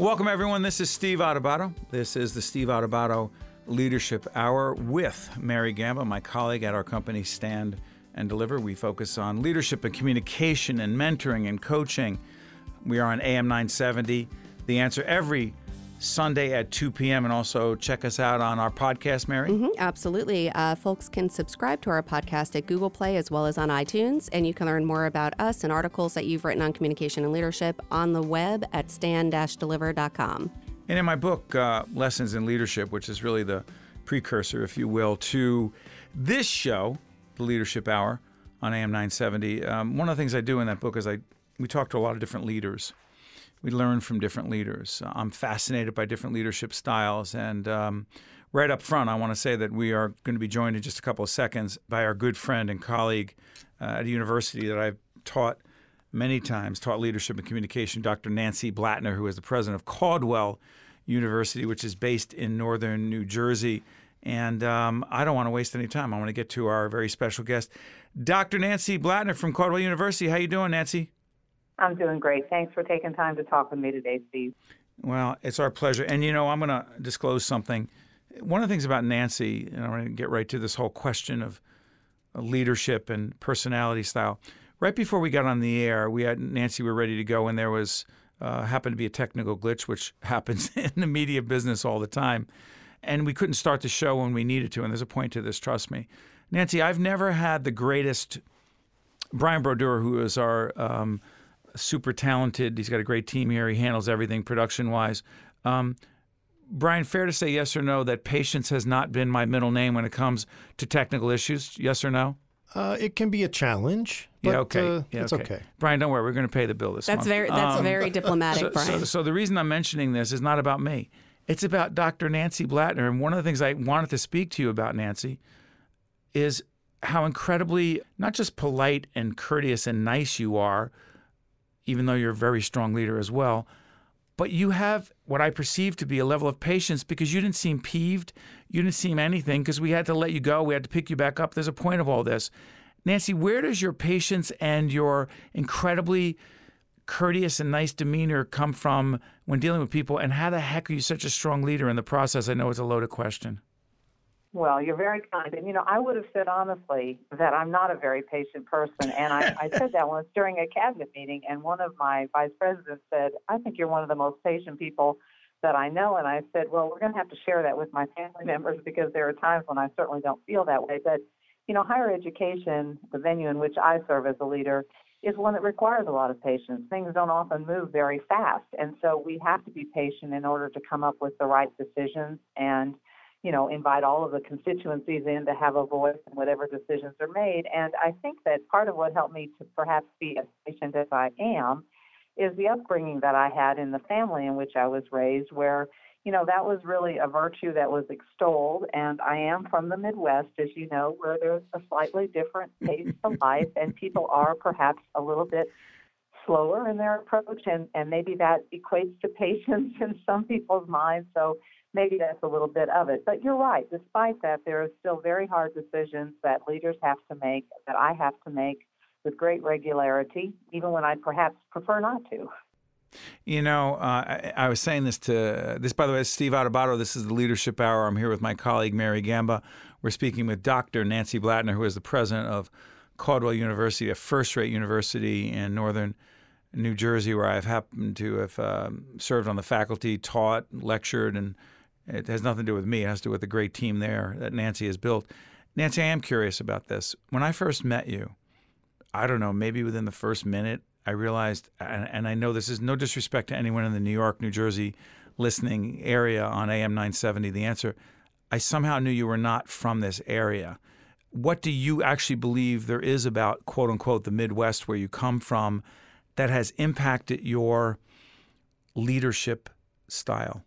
Welcome, everyone. This is Steve Adubato. This is the Steve Adubato Leadership Hour with Mary Gamba, my colleague at our company, Stand and Deliver. We focus on leadership and communication and mentoring and coaching. We are on AM 970. The answer every Sunday at 2 p.m. And also check us out on our podcast, Mary. Mm-hmm, absolutely. Uh, folks can subscribe to our podcast at Google Play as well as on iTunes. And you can learn more about us and articles that you've written on communication and leadership on the web at stand deliver.com. And in my book, uh, Lessons in Leadership, which is really the precursor, if you will, to this show, the Leadership Hour on AM 970, um, one of the things I do in that book is I we talk to a lot of different leaders we learn from different leaders. I'm fascinated by different leadership styles. And um, right up front, I want to say that we are going to be joined in just a couple of seconds by our good friend and colleague uh, at a university that I've taught many times, taught leadership and communication, Dr. Nancy Blattner, who is the president of Caldwell University, which is based in northern New Jersey. And um, I don't want to waste any time. I want to get to our very special guest, Dr. Nancy Blattner from Caldwell University. How you doing, Nancy? I'm doing great. Thanks for taking time to talk with me today, Steve. Well, it's our pleasure. And you know, I'm going to disclose something. One of the things about Nancy, and I'm going to get right to this whole question of leadership and personality style. Right before we got on the air, we had Nancy. We were ready to go, and there was uh, happened to be a technical glitch, which happens in the media business all the time. And we couldn't start the show when we needed to. And there's a point to this, trust me, Nancy. I've never had the greatest. Brian Brodeur, who is our um, super talented. He's got a great team here. He handles everything production wise. Um, Brian, fair to say yes or no that patience has not been my middle name when it comes to technical issues? Yes or no? Uh, it can be a challenge. But, yeah, okay. Uh, yeah, it's okay. okay. Brian, don't worry. We're going to pay the bill this that's month. Very, that's um, very diplomatic, so, Brian. So, so the reason I'm mentioning this is not about me. It's about Dr. Nancy Blattner. And one of the things I wanted to speak to you about, Nancy, is how incredibly not just polite and courteous and nice you are, even though you're a very strong leader as well. But you have what I perceive to be a level of patience because you didn't seem peeved. You didn't seem anything because we had to let you go. We had to pick you back up. There's a point of all this. Nancy, where does your patience and your incredibly courteous and nice demeanor come from when dealing with people? And how the heck are you such a strong leader in the process? I know it's a loaded question. Well, you're very kind. And, you know, I would have said honestly that I'm not a very patient person. And I, I said that once during a cabinet meeting, and one of my vice presidents said, I think you're one of the most patient people that I know. And I said, Well, we're going to have to share that with my family members because there are times when I certainly don't feel that way. But, you know, higher education, the venue in which I serve as a leader, is one that requires a lot of patience. Things don't often move very fast. And so we have to be patient in order to come up with the right decisions and you know, invite all of the constituencies in to have a voice in whatever decisions are made. And I think that part of what helped me to perhaps be as patient as I am is the upbringing that I had in the family in which I was raised, where, you know, that was really a virtue that was extolled. And I am from the Midwest, as you know, where there's a slightly different pace of life, and people are perhaps a little bit slower in their approach, and, and maybe that equates to patience in some people's minds. So maybe that's a little bit of it. But you're right. Despite that, there are still very hard decisions that leaders have to make, that I have to make with great regularity, even when I perhaps prefer not to. You know, uh, I, I, was saying this to this, by the way, Steve Adubato. This is the Leadership Hour. I'm here with my colleague Mary Gamba. We're speaking with Dr. Nancy Blattner, who is the president of Caldwell University, a first-rate university in northern New Jersey, where I've happened to have um, served on the faculty, taught, lectured, and it has nothing to do with me. It has to do with the great team there that Nancy has built. Nancy, I am curious about this. When I first met you, I don't know, maybe within the first minute, I realized, and, and I know this is no disrespect to anyone in the New York, New Jersey listening area on AM 970, the answer, I somehow knew you were not from this area. What do you actually believe there is about, quote unquote, the Midwest where you come from that has impacted your leadership style?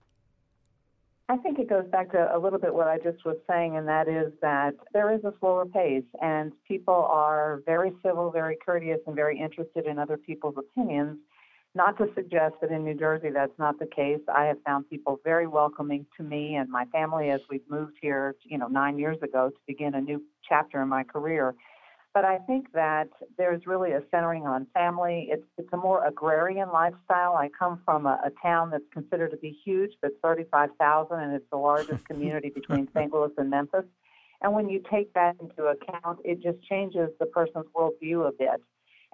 I think it goes back to a little bit what I just was saying, and that is that there is a slower pace, and people are very civil, very courteous, and very interested in other people's opinions. Not to suggest that in New Jersey that's not the case. I have found people very welcoming to me and my family as we've moved here, you know, nine years ago to begin a new chapter in my career. But I think that there's really a centering on family. It's it's a more agrarian lifestyle. I come from a, a town that's considered to be huge, but 35,000, and it's the largest community between St. Louis and Memphis. And when you take that into account, it just changes the person's worldview a bit.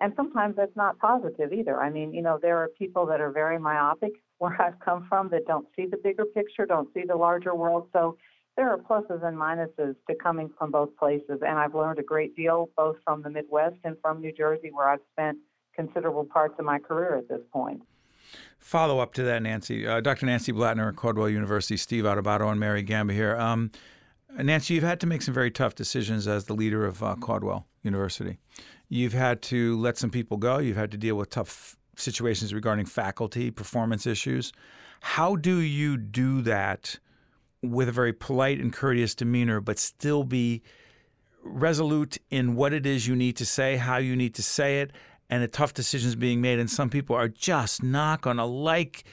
And sometimes that's not positive either. I mean, you know, there are people that are very myopic where I've come from that don't see the bigger picture, don't see the larger world. So there are pluses and minuses to coming from both places. And I've learned a great deal both from the Midwest and from New Jersey, where I've spent considerable parts of my career at this point. Follow up to that, Nancy. Uh, Dr. Nancy Blattner at Caldwell University, Steve Adubato, and Mary Gamba here. Um, Nancy, you've had to make some very tough decisions as the leader of uh, Caldwell University. You've had to let some people go. You've had to deal with tough situations regarding faculty, performance issues. How do you do that with a very polite and courteous demeanor, but still be resolute in what it is you need to say, how you need to say it, and the tough decisions being made? And some people are just not going to like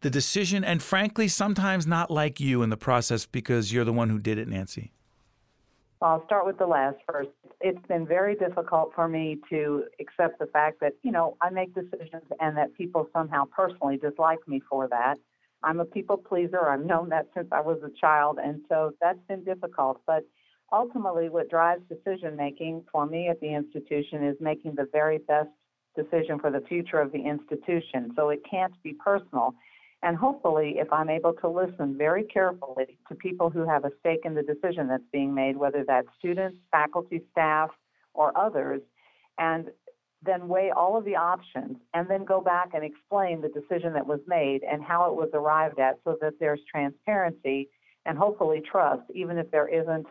the decision, and frankly, sometimes not like you in the process because you're the one who did it, Nancy? I'll start with the last first. It's been very difficult for me to accept the fact that, you know, I make decisions and that people somehow personally dislike me for that. I'm a people pleaser. I've known that since I was a child, and so that's been difficult. But ultimately, what drives decision making for me at the institution is making the very best decision for the future of the institution. So it can't be personal. And hopefully, if I'm able to listen very carefully to people who have a stake in the decision that's being made, whether that's students, faculty, staff, or others, and then weigh all of the options and then go back and explain the decision that was made and how it was arrived at so that there's transparency and hopefully trust, even if there isn't,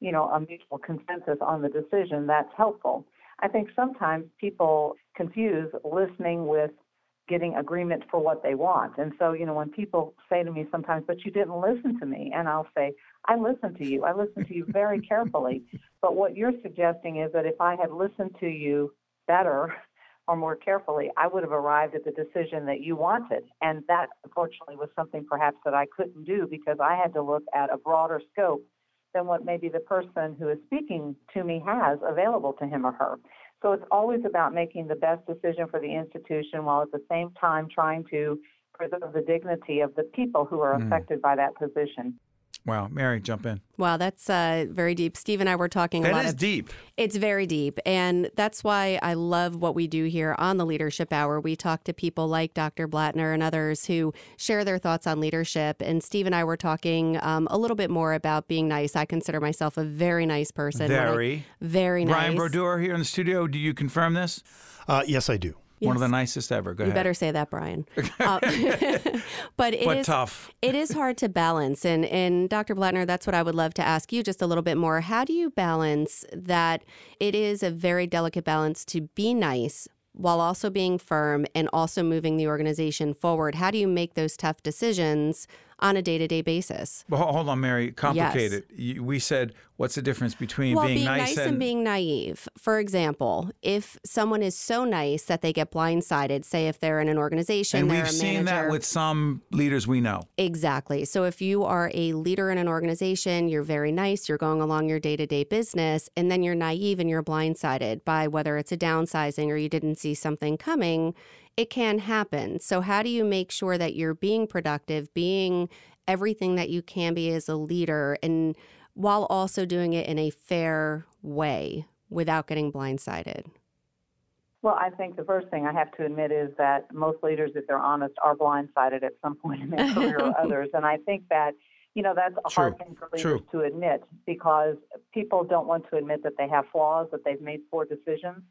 you know, a mutual consensus on the decision, that's helpful. I think sometimes people confuse listening with getting agreement for what they want. And so, you know, when people say to me sometimes, but you didn't listen to me, and I'll say, I listened to you. I listened to you very carefully. But what you're suggesting is that if I had listened to you better or more carefully, I would have arrived at the decision that you wanted. And that, unfortunately, was something perhaps that I couldn't do because I had to look at a broader scope than what maybe the person who is speaking to me has available to him or her. So it's always about making the best decision for the institution while at the same time trying to preserve the dignity of the people who are mm. affected by that position. Wow, Mary, jump in. Wow, that's uh, very deep. Steve and I were talking that a lot. That is of, deep. It's very deep. And that's why I love what we do here on the Leadership Hour. We talk to people like Dr. Blattner and others who share their thoughts on leadership. And Steve and I were talking um, a little bit more about being nice. I consider myself a very nice person. Very. I, very nice. Brian Brodeur here in the studio. Do you confirm this? Uh, yes, I do. Yes. One of the nicest ever. Go you ahead. better say that, Brian. uh, but it but is, tough. it is hard to balance. And, and Dr. Blattner, that's what I would love to ask you just a little bit more. How do you balance that it is a very delicate balance to be nice while also being firm and also moving the organization forward? How do you make those tough decisions on a day to day basis. Well, hold on, Mary. Complicated. Yes. We said, what's the difference between well, being, being nice, nice and... and being naive? For example, if someone is so nice that they get blindsided, say if they're in an organization, and we've seen that with some leaders we know. Exactly. So if you are a leader in an organization, you're very nice, you're going along your day to day business, and then you're naive and you're blindsided by whether it's a downsizing or you didn't see something coming it can happen. So, how do you make sure that you're being productive, being everything that you can be as a leader, and while also doing it in a fair way without getting blindsided? Well, I think the first thing I have to admit is that most leaders, if they're honest, are blindsided at some point in their career or others. And I think that, you know, that's a True. hard thing for leaders True. to admit because people don't want to admit that they have flaws, that they've made poor decisions.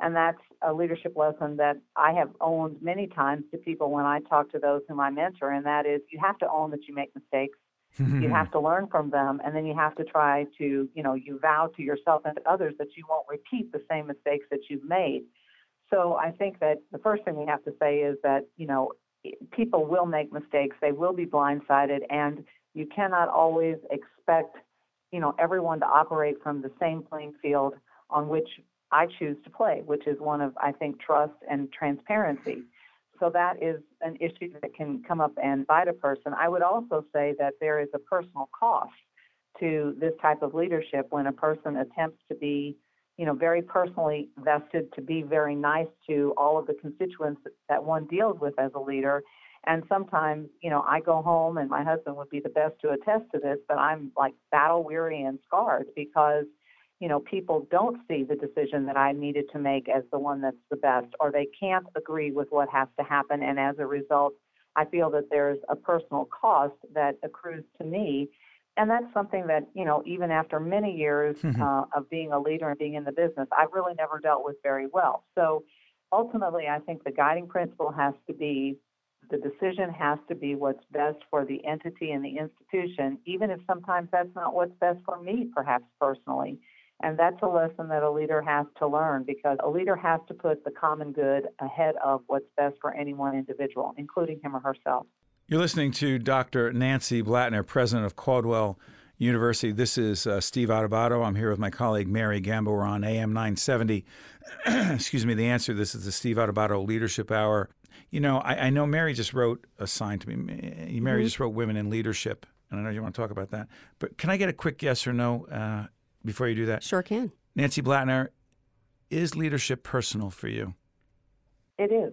And that's a leadership lesson that I have owned many times to people when I talk to those whom I mentor, and that is you have to own that you make mistakes. you have to learn from them, and then you have to try to, you know, you vow to yourself and to others that you won't repeat the same mistakes that you've made. So I think that the first thing we have to say is that, you know, people will make mistakes, they will be blindsided, and you cannot always expect, you know, everyone to operate from the same playing field on which I choose to play, which is one of, I think, trust and transparency. So that is an issue that can come up and bite a person. I would also say that there is a personal cost to this type of leadership when a person attempts to be you know, very personally vested to be very nice to all of the constituents that one deals with as a leader. And sometimes, you know, I go home and my husband would be the best to attest to this, but I'm like battle weary and scarred because, you know, people don't see the decision that I needed to make as the one that's the best, or they can't agree with what has to happen. And as a result, I feel that there's a personal cost that accrues to me. And that's something that, you know, even after many years uh, of being a leader and being in the business, I've really never dealt with very well. So ultimately, I think the guiding principle has to be the decision has to be what's best for the entity and the institution, even if sometimes that's not what's best for me, perhaps personally. And that's a lesson that a leader has to learn because a leader has to put the common good ahead of what's best for any one individual, including him or herself. You're listening to Dr. Nancy Blattner, president of Caldwell University. This is uh, Steve Adubato. I'm here with my colleague Mary Gamba. We're on AM 970. Excuse me, the answer. This is the Steve Adubato Leadership Hour. You know, I, I, know Mary just wrote a sign to me. Mary mm-hmm. just wrote Women in Leadership, and I know you want to talk about that. But can I get a quick yes or no uh, before you do that? Sure can. Nancy Blattner, is leadership personal for you? It is.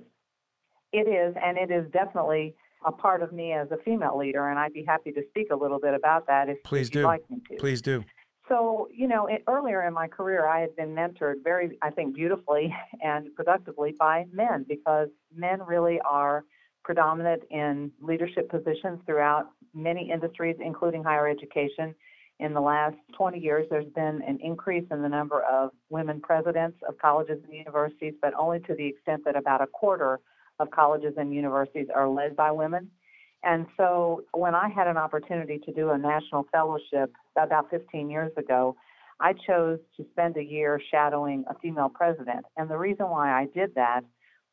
It is, and it is definitely a part of me as a female leader, and I'd be happy to speak a little bit about that if, Please if you'd do. like me to. Please do. So, you know, it, earlier in my career, I had been mentored very, I think, beautifully and productively by men because men really are predominant in leadership positions throughout many industries, including higher education. In the last 20 years, there's been an increase in the number of women presidents of colleges and universities, but only to the extent that about a quarter of colleges and universities are led by women. And so when I had an opportunity to do a national fellowship about 15 years ago, I chose to spend a year shadowing a female president. And the reason why I did that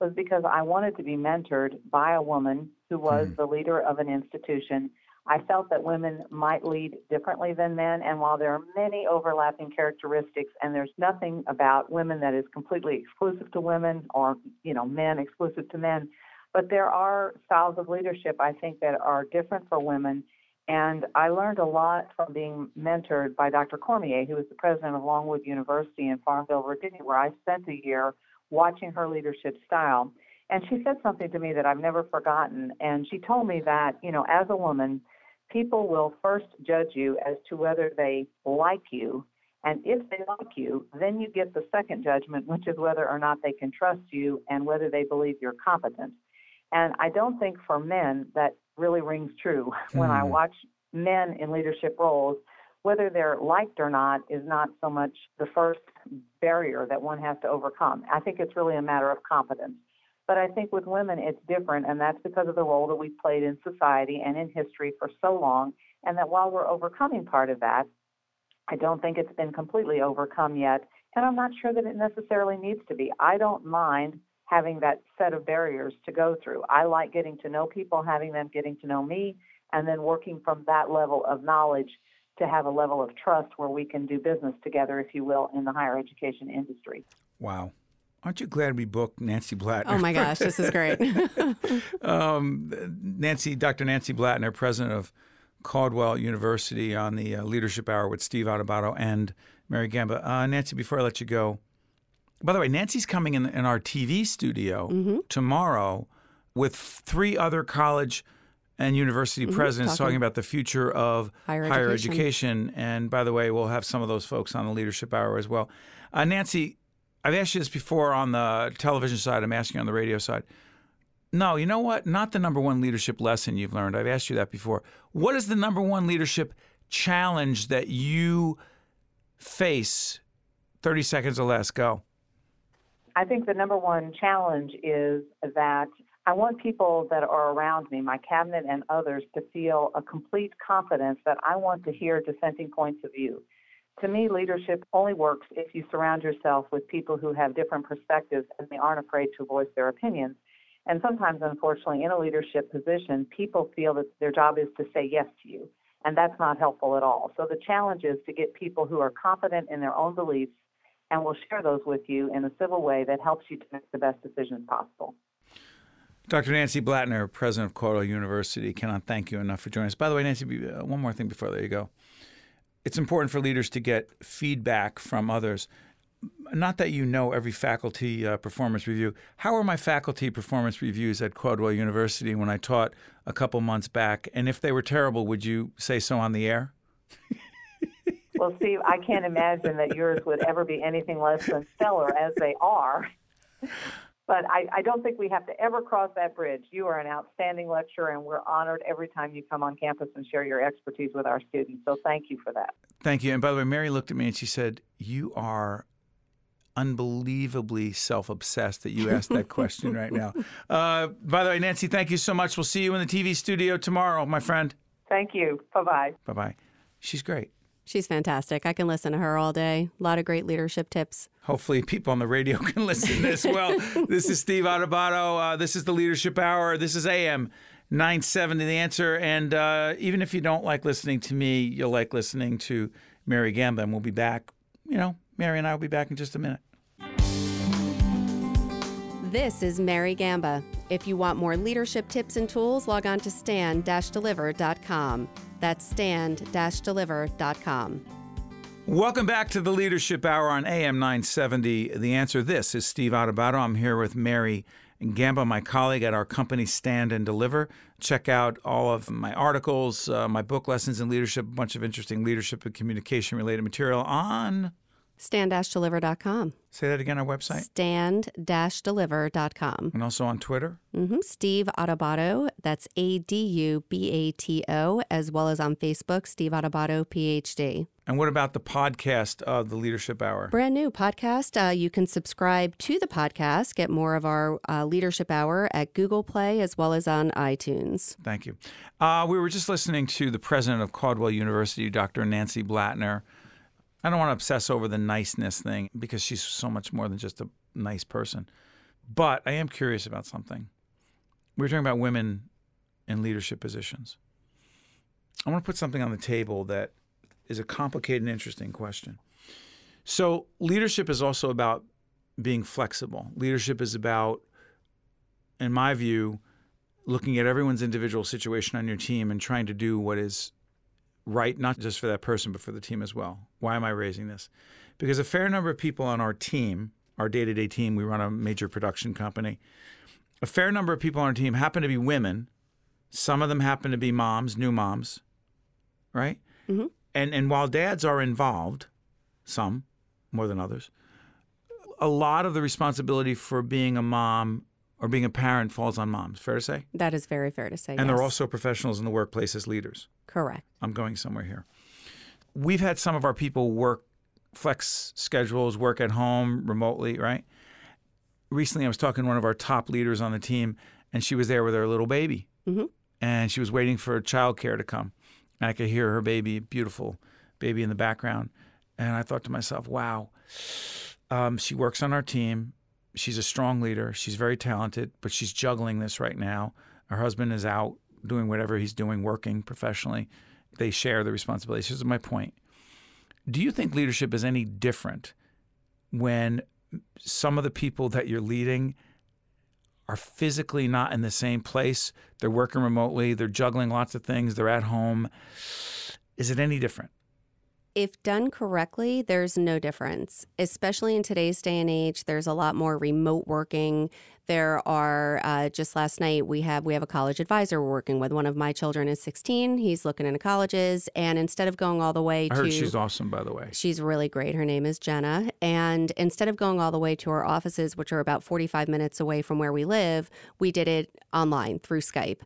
was because I wanted to be mentored by a woman who was mm-hmm. the leader of an institution. I felt that women might lead differently than men, and while there are many overlapping characteristics, and there's nothing about women that is completely exclusive to women or you know men exclusive to men, but there are styles of leadership, I think, that are different for women. And I learned a lot from being mentored by Dr. Cormier, who was the president of Longwood University in Farmville, Virginia, where I spent a year watching her leadership style. And she said something to me that I've never forgotten. And she told me that, you know, as a woman, people will first judge you as to whether they like you. And if they like you, then you get the second judgment, which is whether or not they can trust you and whether they believe you're competent. And I don't think for men that really rings true. When I hmm. watch men in leadership roles, whether they're liked or not is not so much the first barrier that one has to overcome. I think it's really a matter of competence. But I think with women it's different, and that's because of the role that we've played in society and in history for so long. And that while we're overcoming part of that, I don't think it's been completely overcome yet. And I'm not sure that it necessarily needs to be. I don't mind having that set of barriers to go through. I like getting to know people, having them getting to know me, and then working from that level of knowledge to have a level of trust where we can do business together, if you will, in the higher education industry. Wow. Aren't you glad we booked Nancy Blattner? Oh my gosh, this is great. um, Nancy, Dr. Nancy Blattner, president of Caldwell University, on the uh, Leadership Hour with Steve Adubato and Mary Gamba. Uh, Nancy, before I let you go, by the way, Nancy's coming in, in our TV studio mm-hmm. tomorrow with three other college and university mm-hmm. presidents talking. talking. about the future of higher, higher education. education. And by the way, we'll have some of those folks on the leadership hour as well. Uh, Nancy, I've asked you this before on the television side. I'm asking on the radio side. No, you know what? Not the number one leadership lesson you've learned. I've asked you that before. What is the number one leadership challenge that you face? 30 seconds or less. Go. I think the number one challenge is that I want people that are around me, my cabinet and others, to feel a complete confidence that I want to hear dissenting points of view. To me, leadership only works if you surround yourself with people who have different perspectives and they aren't afraid to voice their opinions. And sometimes, unfortunately, in a leadership position, people feel that their job is to say yes to you, and that's not helpful at all. So the challenge is to get people who are confident in their own beliefs and we'll share those with you in a civil way that helps you to make the best decisions possible. Dr. Nancy Blattner, president of Caldwell University, cannot thank you enough for joining us. By the way, Nancy, uh, one more thing before let you go. It's important for leaders to get feedback from others. not that you know every faculty uh, performance review. How are my faculty performance reviews at Caldwell University when I taught a couple months back? And if they were terrible, would you say so on the air? Well, Steve, I can't imagine that yours would ever be anything less than stellar as they are. But I, I don't think we have to ever cross that bridge. You are an outstanding lecturer, and we're honored every time you come on campus and share your expertise with our students. So thank you for that. Thank you. And by the way, Mary looked at me and she said, You are unbelievably self obsessed that you asked that question right now. Uh, by the way, Nancy, thank you so much. We'll see you in the TV studio tomorrow, my friend. Thank you. Bye bye. Bye bye. She's great. She's fantastic. I can listen to her all day. A lot of great leadership tips. Hopefully, people on the radio can listen as well. this is Steve Adubato. Uh, this is the Leadership Hour. This is AM 970 The Answer. And uh, even if you don't like listening to me, you'll like listening to Mary Gamba. And we'll be back. You know, Mary and I will be back in just a minute. This is Mary Gamba. If you want more leadership tips and tools, log on to stand-deliver.com. That's stand-deliver.com. Welcome back to the Leadership Hour on AM 970. The answer this is Steve Adubato. I'm here with Mary Gamba, my colleague at our company Stand and Deliver. Check out all of my articles, uh, my book, Lessons in Leadership, a bunch of interesting leadership and communication related material on. Stand-deliver.com. Say that again, our website. Stand-deliver.com. And also on Twitter. Mm-hmm. Steve Adubato. That's A D U B A T O, as well as on Facebook, Steve Adubato, PhD. And what about the podcast of the Leadership Hour? Brand new podcast. Uh, you can subscribe to the podcast, get more of our uh, Leadership Hour at Google Play as well as on iTunes. Thank you. Uh, we were just listening to the president of Caldwell University, Dr. Nancy Blattner. I don't want to obsess over the niceness thing because she's so much more than just a nice person. But I am curious about something. We were talking about women in leadership positions. I want to put something on the table that is a complicated and interesting question. So, leadership is also about being flexible. Leadership is about, in my view, looking at everyone's individual situation on your team and trying to do what is right, not just for that person, but for the team as well. Why am I raising this? Because a fair number of people on our team, our day to day team, we run a major production company, a fair number of people on our team happen to be women. Some of them happen to be moms, new moms, right? Mm-hmm. And, and while dads are involved, some more than others, a lot of the responsibility for being a mom or being a parent falls on moms. Fair to say? That is very fair to say. And yes. they're also professionals in the workplace as leaders. correct. I'm going somewhere here. We've had some of our people work flex schedules, work at home remotely, right? Recently, I was talking to one of our top leaders on the team, and she was there with her little baby. Mhm. And she was waiting for childcare to come. And I could hear her baby, beautiful baby in the background. And I thought to myself, wow, um, she works on our team. She's a strong leader. She's very talented, but she's juggling this right now. Her husband is out doing whatever he's doing, working professionally. They share the responsibilities. This is my point. Do you think leadership is any different when some of the people that you're leading are physically not in the same place? They're working remotely, they're juggling lots of things, they're at home. Is it any different? If done correctly, there's no difference. Especially in today's day and age, there's a lot more remote working. There are uh, just last night we have we have a college advisor we're working with. One of my children is 16. He's looking into colleges, and instead of going all the way I to heard she's awesome, by the way. She's really great. Her name is Jenna. And instead of going all the way to our offices, which are about 45 minutes away from where we live, we did it online through Skype.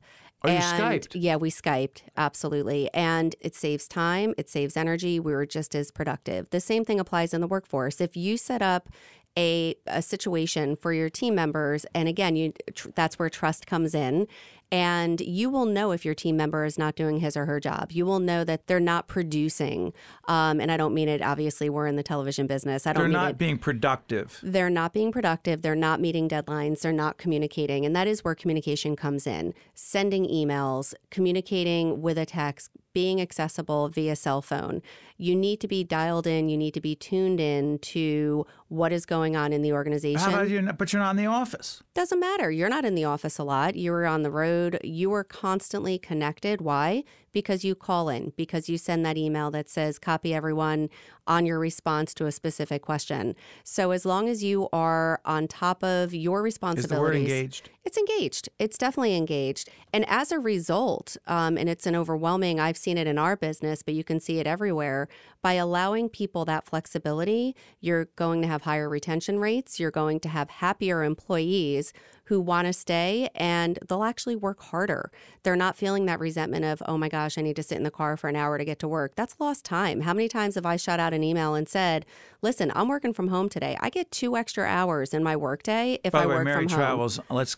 Oh, you and Skyped? Yeah, we Skyped, absolutely. And it saves time, it saves energy. We were just as productive. The same thing applies in the workforce. If you set up a, a situation for your team members, and again, you tr- that's where trust comes in. And you will know if your team member is not doing his or her job. You will know that they're not producing. Um, and I don't mean it, obviously, we're in the television business. I don't They're mean not it being productive. they're not being productive, they're not meeting deadlines, they're not communicating. And that is where communication comes in sending emails, communicating with a text, being accessible via cell phone. You need to be dialed in, you need to be tuned in to what is going on in the organization. How about you? But you're not in the office. Doesn't matter. You're not in the office a lot. You're on the road. You are constantly connected. Why? Because you call in, because you send that email that says copy everyone on your response to a specific question. So as long as you are on top of your Is responsibilities, the word engaged? it's engaged. It's definitely engaged. And as a result, um, and it's an overwhelming, I've seen it in our business, but you can see it everywhere. By allowing people that flexibility, you're going to have higher retention rates. You're going to have happier employees who want to stay and they'll actually work harder. They're not feeling that resentment of, oh my gosh, I need to sit in the car for an hour to get to work. That's lost time. How many times have I shot out an email and said, listen, I'm working from home today. I get two extra hours in my workday if By I way, work Mary from home. travels. Let's.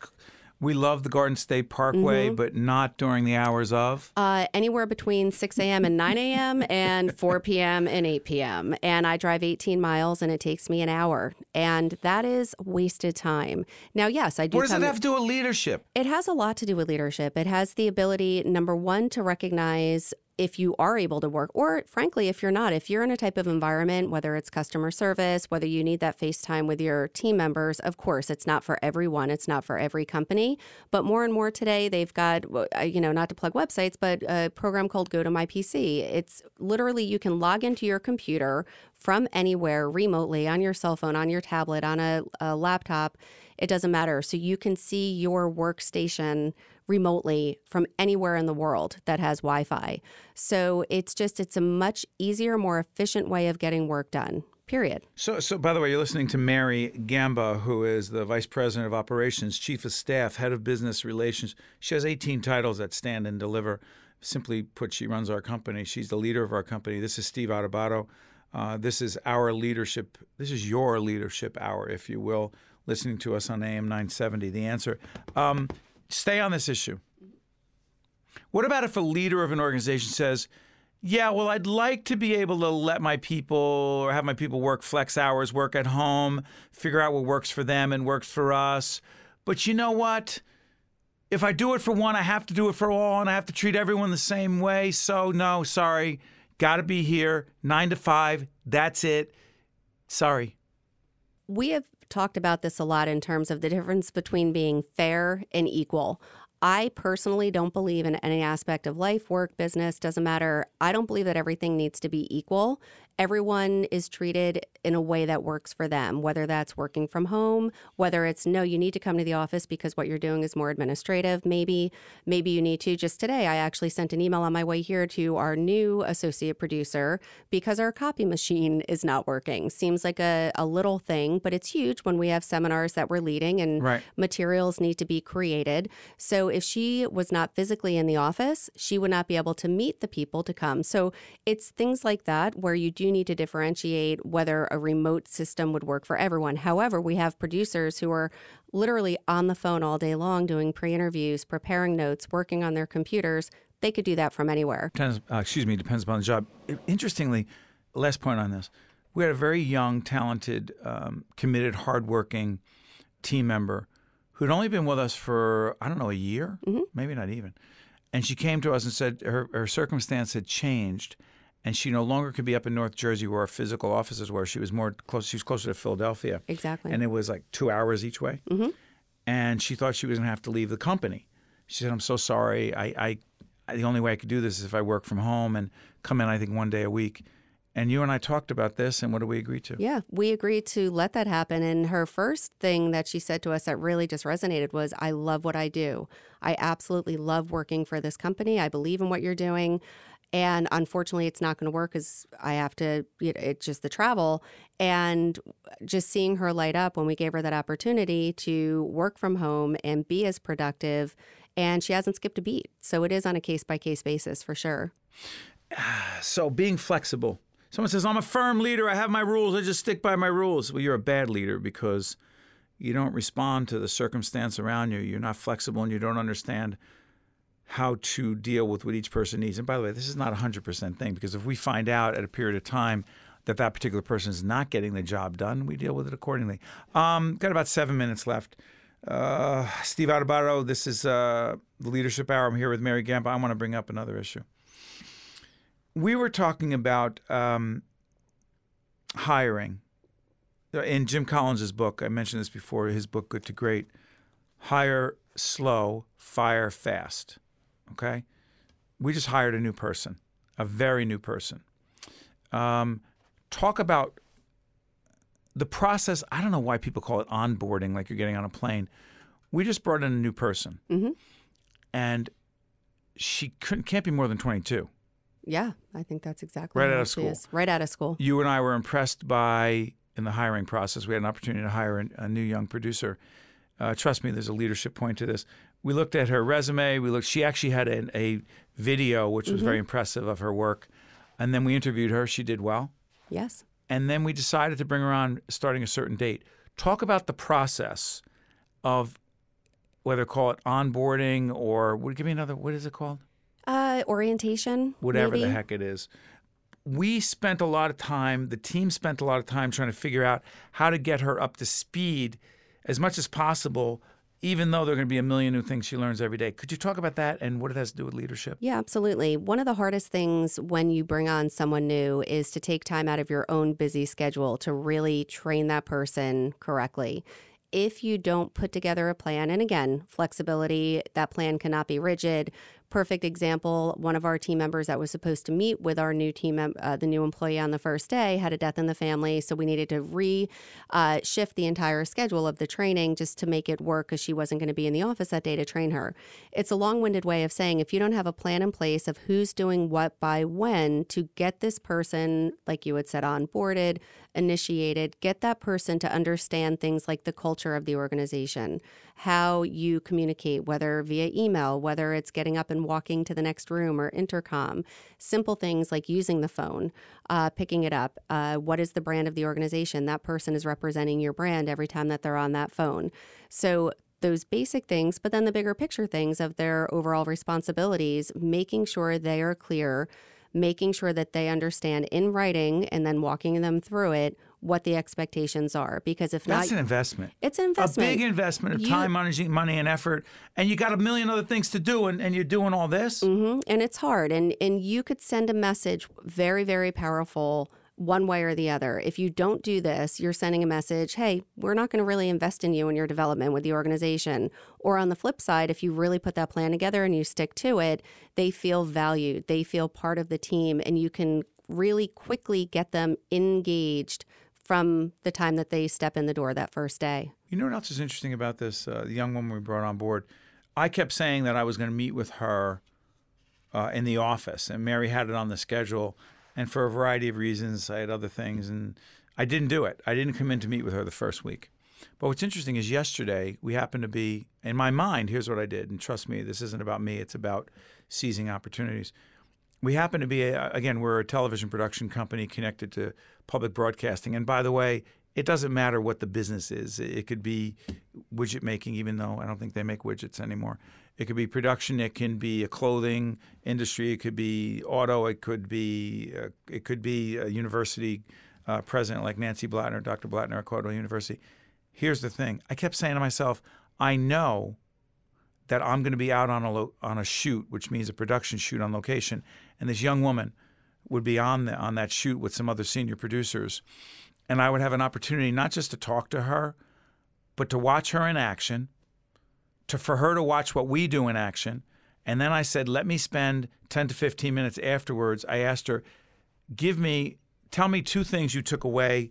We love the Garden State Parkway, Mm-hmm. but not during the hours of. Uh, anywhere between 6 a.m. and 9 a.m. and 4 p.m. and 8 p.m. And I drive 18 miles and it takes me an hour. And that is wasted time. Now, yes, I do What does come- it have to do with leadership? It has a lot to do with leadership. It has the ability, number one, to recognize if you are able to work, or frankly, if you're not, if you're in a type of environment, whether it's customer service, whether you need that face time with your team members, of course, it's not for everyone, it's not for every company. But more and more today, they've got, uh, you know, not to plug websites, but a program called Go to My PC. It's literally you can log into your computer from anywhere remotely on your cell phone, on your tablet, on a, a laptop. It doesn't matter. So you can see your workstation remotely from anywhere in the world that has Wi-Fi. So it's just it's a much easier, more efficient way of getting work done. Period. So, so by the way, you're listening to Mary Gamba, who is the Vice President of Operations, Chief of Staff, Head of Business Relations. She has 18 titles that stand and deliver. Simply put, she runs our company. She's the leader of our company. This is Steve Adubato. Uh, this is our leadership. This is your leadership hour, if you will. Listening to us on AM 970. The answer. Um, stay on this issue. What about if a leader of an organization says, yeah, well, I'd like to be able to let my people or have my people work flex hours, work at home, figure out what works for them and works for us. But you know what? If I do it for one, I have to do it for all, and I have to treat everyone the same way. So, no, sorry. Got to be here, nine to five. That's it. Sorry. We have talked about this a lot in terms of the difference between being fair and equal. I personally don't believe in any aspect of life, work, business, doesn't matter. I don't believe that everything needs to be equal. Everyone is treated in a way that works for them, whether that's working from home, whether it's no, you need to come to the office because what you're doing is more administrative. Maybe, maybe you need to. Just today, I actually sent an email on my way here to our new associate producer because our copy machine is not working. Seems like a, a little thing, but it's huge when we have seminars that we're leading and Right. materials need to be created. So if she was not physically in the office, she would not be able to meet the people to come. So it's things like that where you do need to differentiate whether a remote system would work for everyone. However, we have producers who are literally on the phone all day long doing pre-interviews, preparing notes, working on their computers. They could do that from anywhere. Depends, uh, excuse me, depends upon the job. Interestingly, last point on this, we had a very young, talented, um, committed, hardworking team member who'd only been with us for I don't know a year, maybe not even, and she came to us and said her, her circumstance had changed, and she no longer could be up in North Jersey where our physical offices were. She was more close. She was closer to Philadelphia, Exactly. and it was like two hours each way. Mm-hmm. And she thought she was going to have to leave the company. She said, "I'm so sorry. I, I, I, the only way I could do this is if I work from home and come in. I think one day a week." And you and I talked about this, and what did we agree to? Yeah, we agreed to let that happen. And her first thing that she said to us that really just resonated was, I love what I do. I absolutely love working for this company. I believe in what you're doing. And unfortunately, it's not going to work because I have to, you know, it's just the travel. And just seeing her light up when we gave her that opportunity to work from home and be as productive. And she hasn't skipped a beat. So it is on a case by case basis for sure. So being flexible. Someone says, I'm a firm leader. I have my rules. I just stick by my rules. Well, you're a bad leader because you don't respond to the circumstance around you. You're not flexible and you don't understand how to deal with what each person needs. And by the way, this is not a 100% thing because if we find out at a period of time that that particular person is not getting the job done, we deal with it accordingly. Um, got about seven minutes left. Uh, Steve Adubato, this is uh, the Leadership Hour. I'm here with Mary Gamba. I want to bring up another issue we were talking about um, hiring in Jim Collins' book. I mentioned this before. His book, Good to Great. Hire slow, fire fast. Okay. we just hired a new person, a very new person. Um, talk about the process. I don't know why people call it onboarding, like you're getting on a plane. We just brought in a new person, hmm and she couldn't, can't be more than 22. Yeah, I think that's exactly Right out of school. is. Right out of school. You and I were impressed by in the hiring process. We had an opportunity to hire a, a new young producer. Uh, trust me, there's a leadership point to this. We looked at her resume. We looked. She actually had an, a video which was very impressive of her work, and then we interviewed her. She did well, Yes. and then we decided to bring her on starting a certain date. Talk about the process of whether call it onboarding or would give me another. What is it called? Uh, orientation. whatever the heck it is. We spent a lot of time, the team spent a lot of time trying to figure out how to get her up to speed as much as possible, even though there are going to be a million new things she learns every day. Could you talk about that and what it has to do with leadership? Yeah, absolutely. One of the hardest things when you bring on someone new is to take time out of your own busy schedule to really train that person correctly. If you don't put together a plan, and again, flexibility, that plan cannot be rigid. Perfect example one of our team members that was supposed to meet with our new team, uh, the new employee on the first day, had a death in the family. So we needed to re uh, shift the entire schedule of the training just to make it work because she wasn't going to be in the office that day to train her. It's a long winded way of saying if you don't have a plan in place of who's doing what by when to get this person, like you had said, onboarded, initiated, get that person to understand things like the culture of the organization, how you communicate, whether via email, whether it's getting up and walking to the next room or intercom, simple things like using the phone, uh, picking it up. Uh, what is the brand of the organization? That person is representing your brand every time that they're on that phone. So those basic things, but then the bigger picture things of their overall responsibilities, making sure they are clear, making sure that they understand in writing and then walking them through it what the expectations are. Because if That's not, an investment. it's an investment. A big investment of You- time, money, money, and effort. And you got a million other things to do, and, and you're doing all this. hmm And it's hard. And and you could send a message very, very powerful one way or the other. If you don't do this, you're sending a message, hey, we're not going to really invest in you and your development with the organization. Or on the flip side, if you really put that plan together and you stick to it, they feel valued, they feel part of the team, and you can really quickly get them engaged from the time that they step in the door that first day. You know what else is interesting about this? Uh, the young woman we brought on board. I kept saying that I was going to meet with her uh, in the office, and Mary had it on the schedule. And for a variety of reasons, I had other things, and I didn't do it. I didn't come in to meet with her the first week. But what's interesting is yesterday we happened to be in my mind. Here's what I did, and trust me, this isn't about me. It's about seizing opportunities. We happen to be a, again, we're a television production company connected to public broadcasting. And by the way, it doesn't matter what the business is. It could be widget making, even though I don't think they make widgets anymore. It could be production. It can be a clothing industry. It could be auto. It could be uh, it could be a university uh, president like Nancy Blattner, Dr. Blattner at Caldwell University. Here's the thing. I kept saying to myself, I know that I'm going to be out on a lo- on a shoot, which means a production shoot on location, and this young woman would be on the, on that shoot with some other senior producers, and I would have an opportunity not just to talk to her, but to watch her in action, to for her to watch what we do in action, and then I said, let me spend 10 to 15 minutes afterwards. I asked her, give me, tell me two things you took away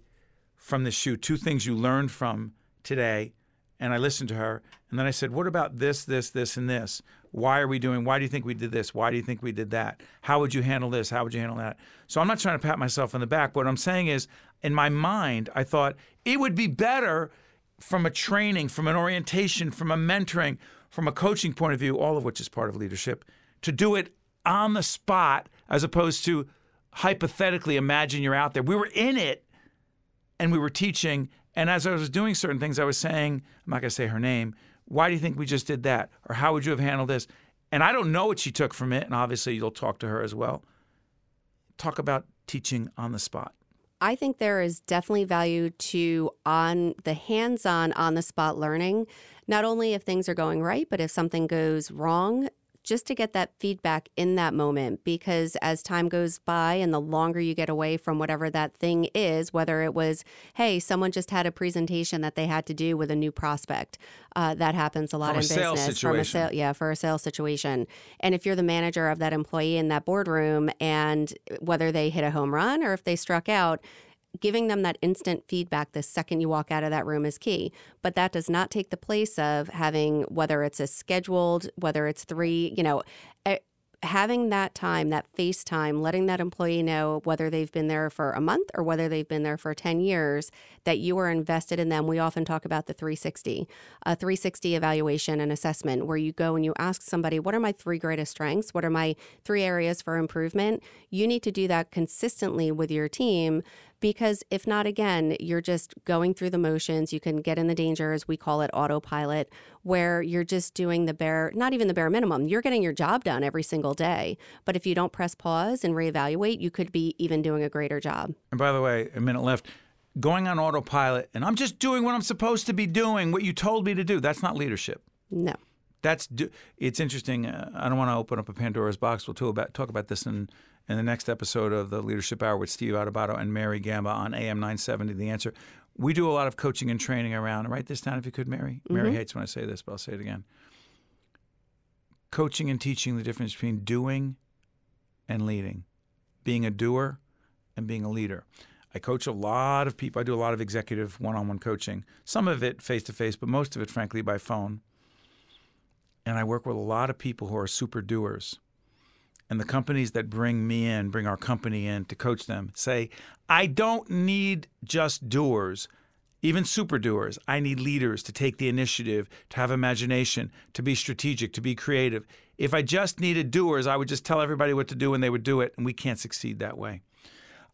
from the shoot, two things you learned from today. And I listened to her. And then I said, What about this, this, this, and this? Why are we doing? Why do you think we did this? Why do you think we did that? How would you handle this? How would you handle that? So I'm not trying to pat myself on the back. What I'm saying is, in my mind, I thought it would be better from a training, from an orientation, from a mentoring, from a coaching point of view, all of which is part of leadership, to do it on the spot as opposed to hypothetically imagine you're out there. We were in it and we were teaching. And as I was doing certain things, I was saying, I'm not going to say her name, why do you think we just did that? Or how would you have handled this? And I don't know what she took from it. And obviously, you'll talk to her as well. Talk about teaching on the spot. I think there is definitely value to on the hands-on on the spot learning, not only if things are going right, but if something goes wrong, just to get that feedback in that moment. Because as time goes by and the longer you get away from whatever that thing is, whether it was, hey, someone just had a presentation that they had to do with a new prospect, uh, that happens a lot From a in sales business. From a situation. sale, yeah, for a sales situation. And if you're the manager of that employee in that boardroom, and whether they hit a home run or if they struck out, giving them that instant feedback the second you walk out of that room is key. But that does not take the place of having, whether it's a scheduled, whether it's three, you know, having that time, that face time, letting that employee know whether they've been there for a month or whether they've been there for 10 years, that you are invested in them. We often talk about the 360, a 360 evaluation and assessment, where you go and you ask somebody, What are my three greatest strengths? What are my three areas for improvement? You need to do that consistently with your team because if not again you're just going through the motions you can get in the danger as we call it autopilot where you're just doing the bare not even the bare minimum you're getting your job done every single day but if you don't press pause and reevaluate you could be even doing a greater job And by the way, a minute left. Going on autopilot, and I'm just doing what I'm supposed to be doing, what you told me to do. That's not leadership. no That's do- it's interesting. Uh, I don't want to open up a Pandora's box. We'll talk about talk about this in in the next episode of the Leadership Hour with Steve Adubato and Mary Gamba on AM 970. The answer. We do a lot of coaching and training around. Write this down if you could, Mary. Mary hates when I say this, but I'll say it again. Coaching and teaching the difference between doing and leading, being a doer and being a leader. I coach a lot of people. I do a lot of executive one-on-one coaching. Some of it face to face, but most of it, frankly, by phone and I work with a lot of people who are super doers. And the companies that bring me in, bring our company in to coach them, say, I don't need just doers, even super doers. I need leaders to take the initiative, to have imagination, to be strategic, to be creative. If I just needed doers, I would just tell everybody what to do and they would do it, and we can't succeed that way.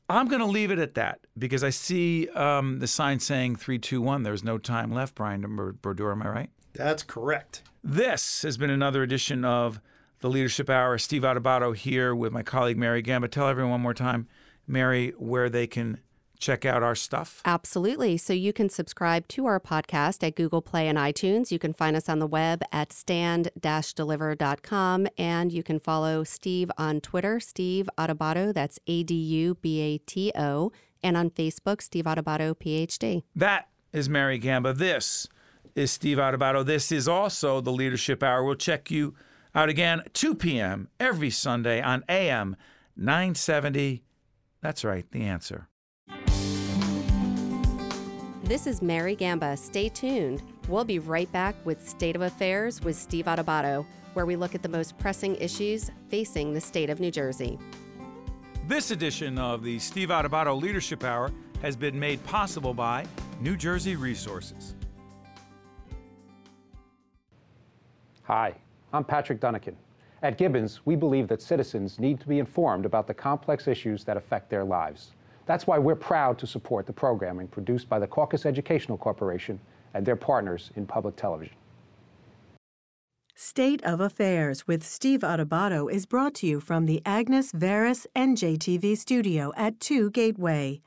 I'm going to leave it at that because I see um, the sign saying 321. There's no time left, Brian Brodeur. Am I right? That's correct. This has been another edition of the Leadership Hour. Steve Adubato here with my colleague Mary Gamba. Tell everyone one more time, Mary, where they can check out our stuff. Absolutely. So you can subscribe to our podcast at Google Play and iTunes. You can find us on the web at stand-deliver.com and you can follow Steve on Twitter, Steve Adubato, that's A D U B A T O, and on Facebook, Steve Adubato, PhD. That is Mary Gamba. This is Steve Adubato. This is also the Leadership Hour. We'll check you out again 2 p.m. every Sunday on AM 970. That's right, the answer. This is Mary Gamba. Stay tuned. We'll be right back with State of Affairs with Steve Adubato, where we look at the most pressing issues facing the state of New Jersey. This edition of the Steve Adubato Leadership Hour has been made possible by New Jersey Resources. Hi, I'm Patrick Dunican. At Gibbons, we believe that citizens need to be informed about the complex issues that affect their lives. That's why we're proud to support the programming produced by the Caucus Educational Corporation and their partners in public television. State of Affairs with Steve Adubato is brought to you from the Agnes Varis NJTV studio at 2 Gateway.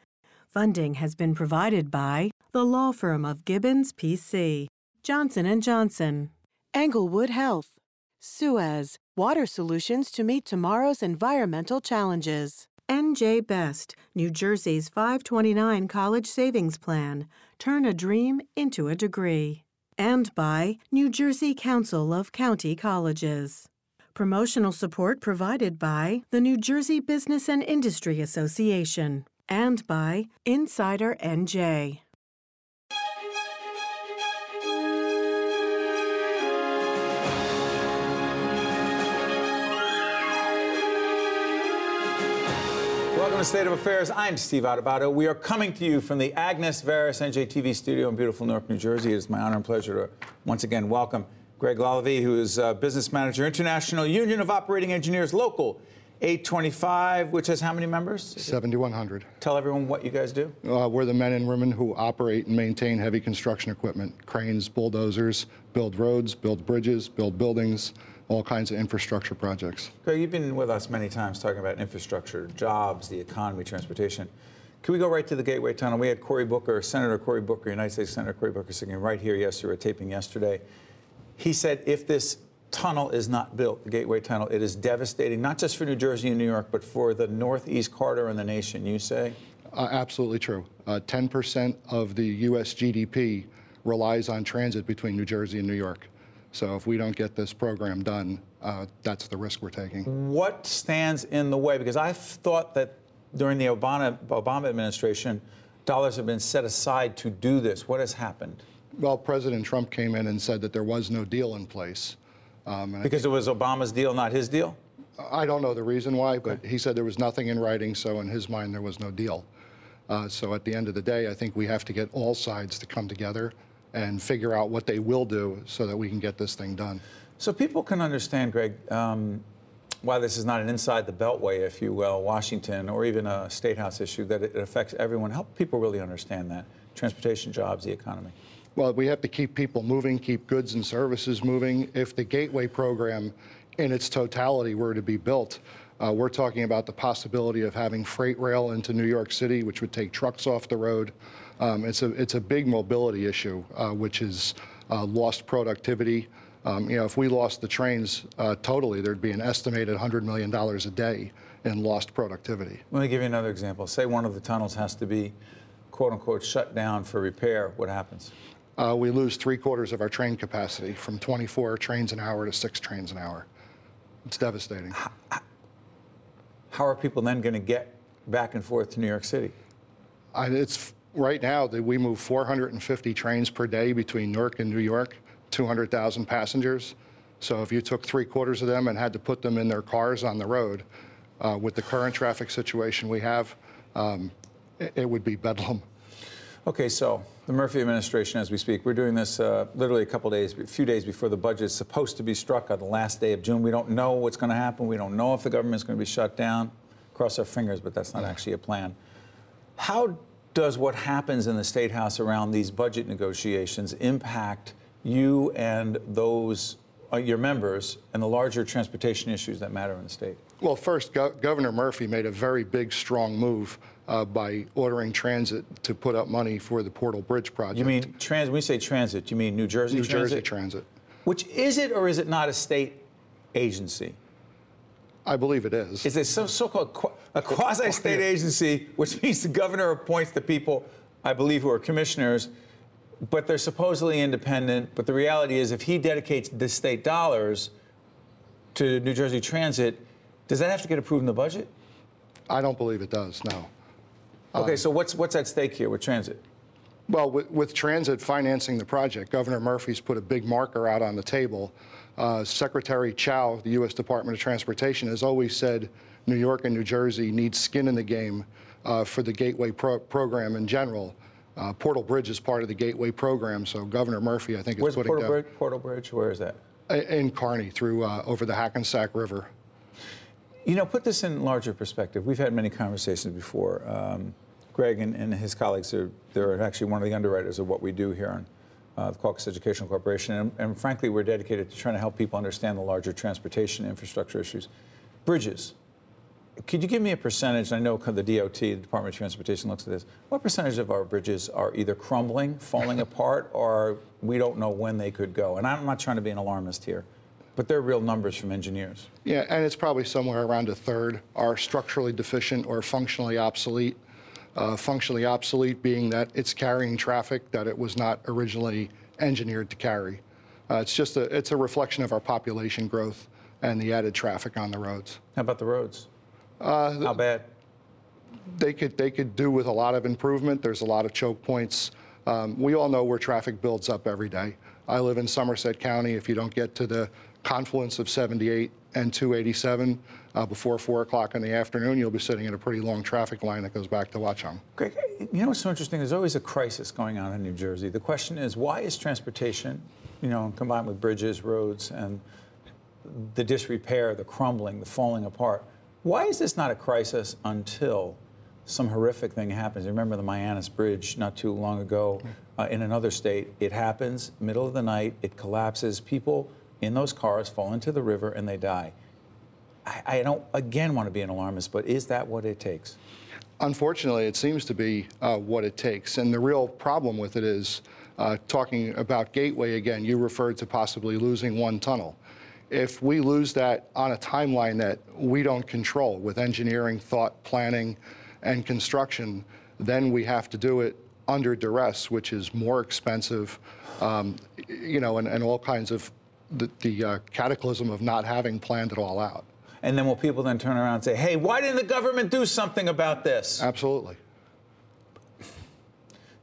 Funding has been provided by the law firm of Gibbons PC, Johnson & Johnson, Englewood Health, Suez, water solutions to meet tomorrow's environmental challenges. NJ Best, New Jersey's 529 college savings plan. Turn a dream into a degree. And by New Jersey Council of County Colleges. Promotional support provided by the New Jersey Business and Industry Association and by Insider NJ. To State of Affairs. I'm Steve Adubato. We are coming to you from the Agnes Varis NJTV studio in beautiful Newark, New Jersey. It is my honor and pleasure to once again welcome Greg Lalevee, who is uh, business manager, International Union of Operating Engineers, Local 825, which has how many members? 7,100. Tell everyone what you guys do. Uh, we're the men and women who operate and maintain heavy construction equipment, cranes, bulldozers, build roads, build bridges, build buildings, all kinds of infrastructure projects. Greg, you've been with us many times talking about infrastructure, jobs, the economy, transportation. Can we go right to the Gateway Tunnel? We had Cory Booker, Senator Cory Booker, United States Senator Cory Booker, sitting right here yesterday, taping yesterday. He said if this tunnel is not built, the Gateway Tunnel, it is devastating, not just for New Jersey and New York, but for the Northeast corridor in the nation, you say? Uh, absolutely true. Uh, 10% of the U.S. GDP relies on transit between New Jersey and New York. So if we don't get this program done, uh, that's the risk we're taking. What stands in the way? Because I thought that during the Obama, Obama administration, dollars have been set aside to do this. What has happened? Well, President Trump came in and said that there was no deal in place. Um, because it was Obama's deal, not his deal? I don't know the reason why, but okay. he said there was nothing in writing, so in his mind, there was no deal. Uh, so at the end of the day, I think we have to get all sides to come together and figure out what they will do so that we can get this thing done. So people can understand, Greg, um, why this is not an inside the beltway, if you will, Washington, or even a state house issue, that it affects everyone. Help people really understand that transportation, jobs, the economy. Well, we have to keep people moving, keep goods and services moving. If the Gateway program in its totality were to be built, uh, we're talking about the possibility of having freight rail into New York City, which would take trucks off the road. Um, it's, a, it's a big mobility issue, uh, which is uh, lost productivity. Um, you know, if we lost the trains uh, totally, there'd be an estimated $100 million a day in lost productivity. Let me give you another example. Say one of the tunnels has to be, quote unquote, shut down for repair. What happens? Uh, we lose three quarters of our train capacity from 24 trains an hour to six trains an hour. It's devastating. How, how are people then going to get back and forth to New York City? I, it's right now that we move 450 trains per day between Newark and New York, 200,000 passengers. So if you took three quarters of them and had to put them in their cars on the road, uh, with the current traffic situation we have, um, it, it, would be bedlam. Okay, so the Murphy administration, as we speak, we're doing this uh, literally a couple days, a few days before the budget is supposed to be struck on the last day of June. We don't know what's going to happen. We don't know if the government is going to be shut down. Cross our fingers, but that's not actually a plan. How does what happens in the State House around these budget negotiations impact you and those uh, your members and the larger transportation issues that matter in the state? Well, first, Go- Governor Murphy made a very big, strong move uh, by ordering transit to put up money for the Portal Bridge project. You mean trans? When we say transit, you mean New Jersey New Transit? Jersey Transit. Which is it, or is it not a state agency? I believe it is. Is it some so-called qu- a quasi-state agency, which means the governor appoints the people, I believe, who are commissioners, but they're supposedly independent. But the reality is, if he dedicates the state dollars to New Jersey Transit, does that have to get approved in the budget? I don't believe it does. No. Okay, um, so what's what's at stake here with transit? Well, with, with, transit financing the project, Governor Murphy's put a big marker out on the table. Uh, Secretary Chao, the U.S. Department of Transportation, has always said New York and New Jersey need skin in the game uh, for the Gateway pro- program in general. Uh, Portal Bridge is part of the Gateway program, so Governor Murphy, I think, is Where's putting Portal Bridge? Portal Bridge, where is that? In Kearny, through uh, over the Hackensack River. You know, put this in larger perspective. We've had many conversations before. Um, Greg and, and, his colleagues are they're actually one of the underwriters of what we do here on uh, the Caucus Educational Corporation, and, and, frankly, we're dedicated to trying to help people understand the larger transportation infrastructure issues. Bridges. Could you give me a percentage? I know the DOT, the Department of Transportation, looks at this. What percentage of our bridges are either crumbling, falling apart, or we don't know when they could go? And I'm not trying to be an alarmist here, but they're real numbers from engineers. Yeah, and it's probably somewhere around a third are structurally deficient or functionally obsolete uh, functionally obsolete being that it's carrying traffic that it was not originally engineered to carry. Uh, it's just a, it's a reflection of our population growth and the added traffic on the roads. How about the roads? Uh, How bad? They could, they could do with a lot of improvement. There's a lot of choke points. Um, we all know where traffic builds up every day. I live in Somerset County. If you don't get to the confluence of 78 and 287 uh, before 4 o'clock in the afternoon, you'll be sitting in a pretty long traffic line that goes back to Watchung. Greg, you know what's so interesting? There's always a crisis going on in New Jersey. The question is, why is transportation, you know, combined with bridges, roads, and the disrepair, the crumbling, the falling apart, why is this not a crisis until some horrific thing happens? Remember the Myannis Bridge not too long ago uh, in another state. It happens, middle of the night, it collapses. People in those cars fall into the river and they die. I, I don't, again, want to be an alarmist, but is that what it takes? Unfortunately, it seems to be uh, what it takes. And the real problem with it is uh, talking about Gateway again, you referred to possibly losing one tunnel. if we lose that on a timeline that we don't control with engineering, thought, planning, and construction, then we have to do it under duress, which is more expensive, um, you know, and, and all kinds of the, the uh, cataclysm of not having planned it all out. And then will people then turn around and say, hey, why didn't the government do something about this? Absolutely.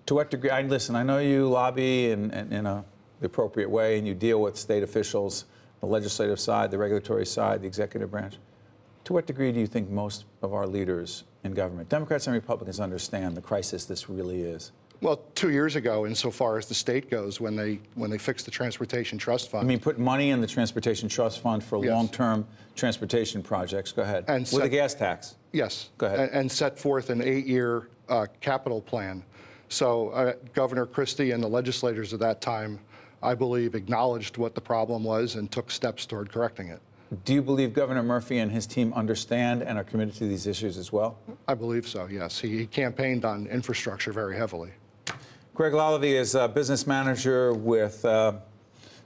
To what degree? I listen. I know you lobby in, in, in a, the appropriate way, and you deal with state officials, the legislative side, the regulatory side, the executive branch. To what degree do you think most of our leaders in government, Democrats and Republicans, understand the crisis this really is? Well, two years ago, insofar as the state goes, when they when they fixed the transportation trust fund. I mean, put money in the transportation trust fund for Yes. long-term transportation projects. Go ahead. And with the set- gas tax. Yes. Go ahead. And, and set forth an eight-year uh, capital plan. So uh, Governor Christie and the legislators at that time, I believe, acknowledged what the problem was and took steps toward correcting it. Do you believe Governor Murphy and his team understand and are committed to these issues as well? I believe so. Yes. He, he campaigned on infrastructure very heavily. Greg Lalevee is a business manager with uh,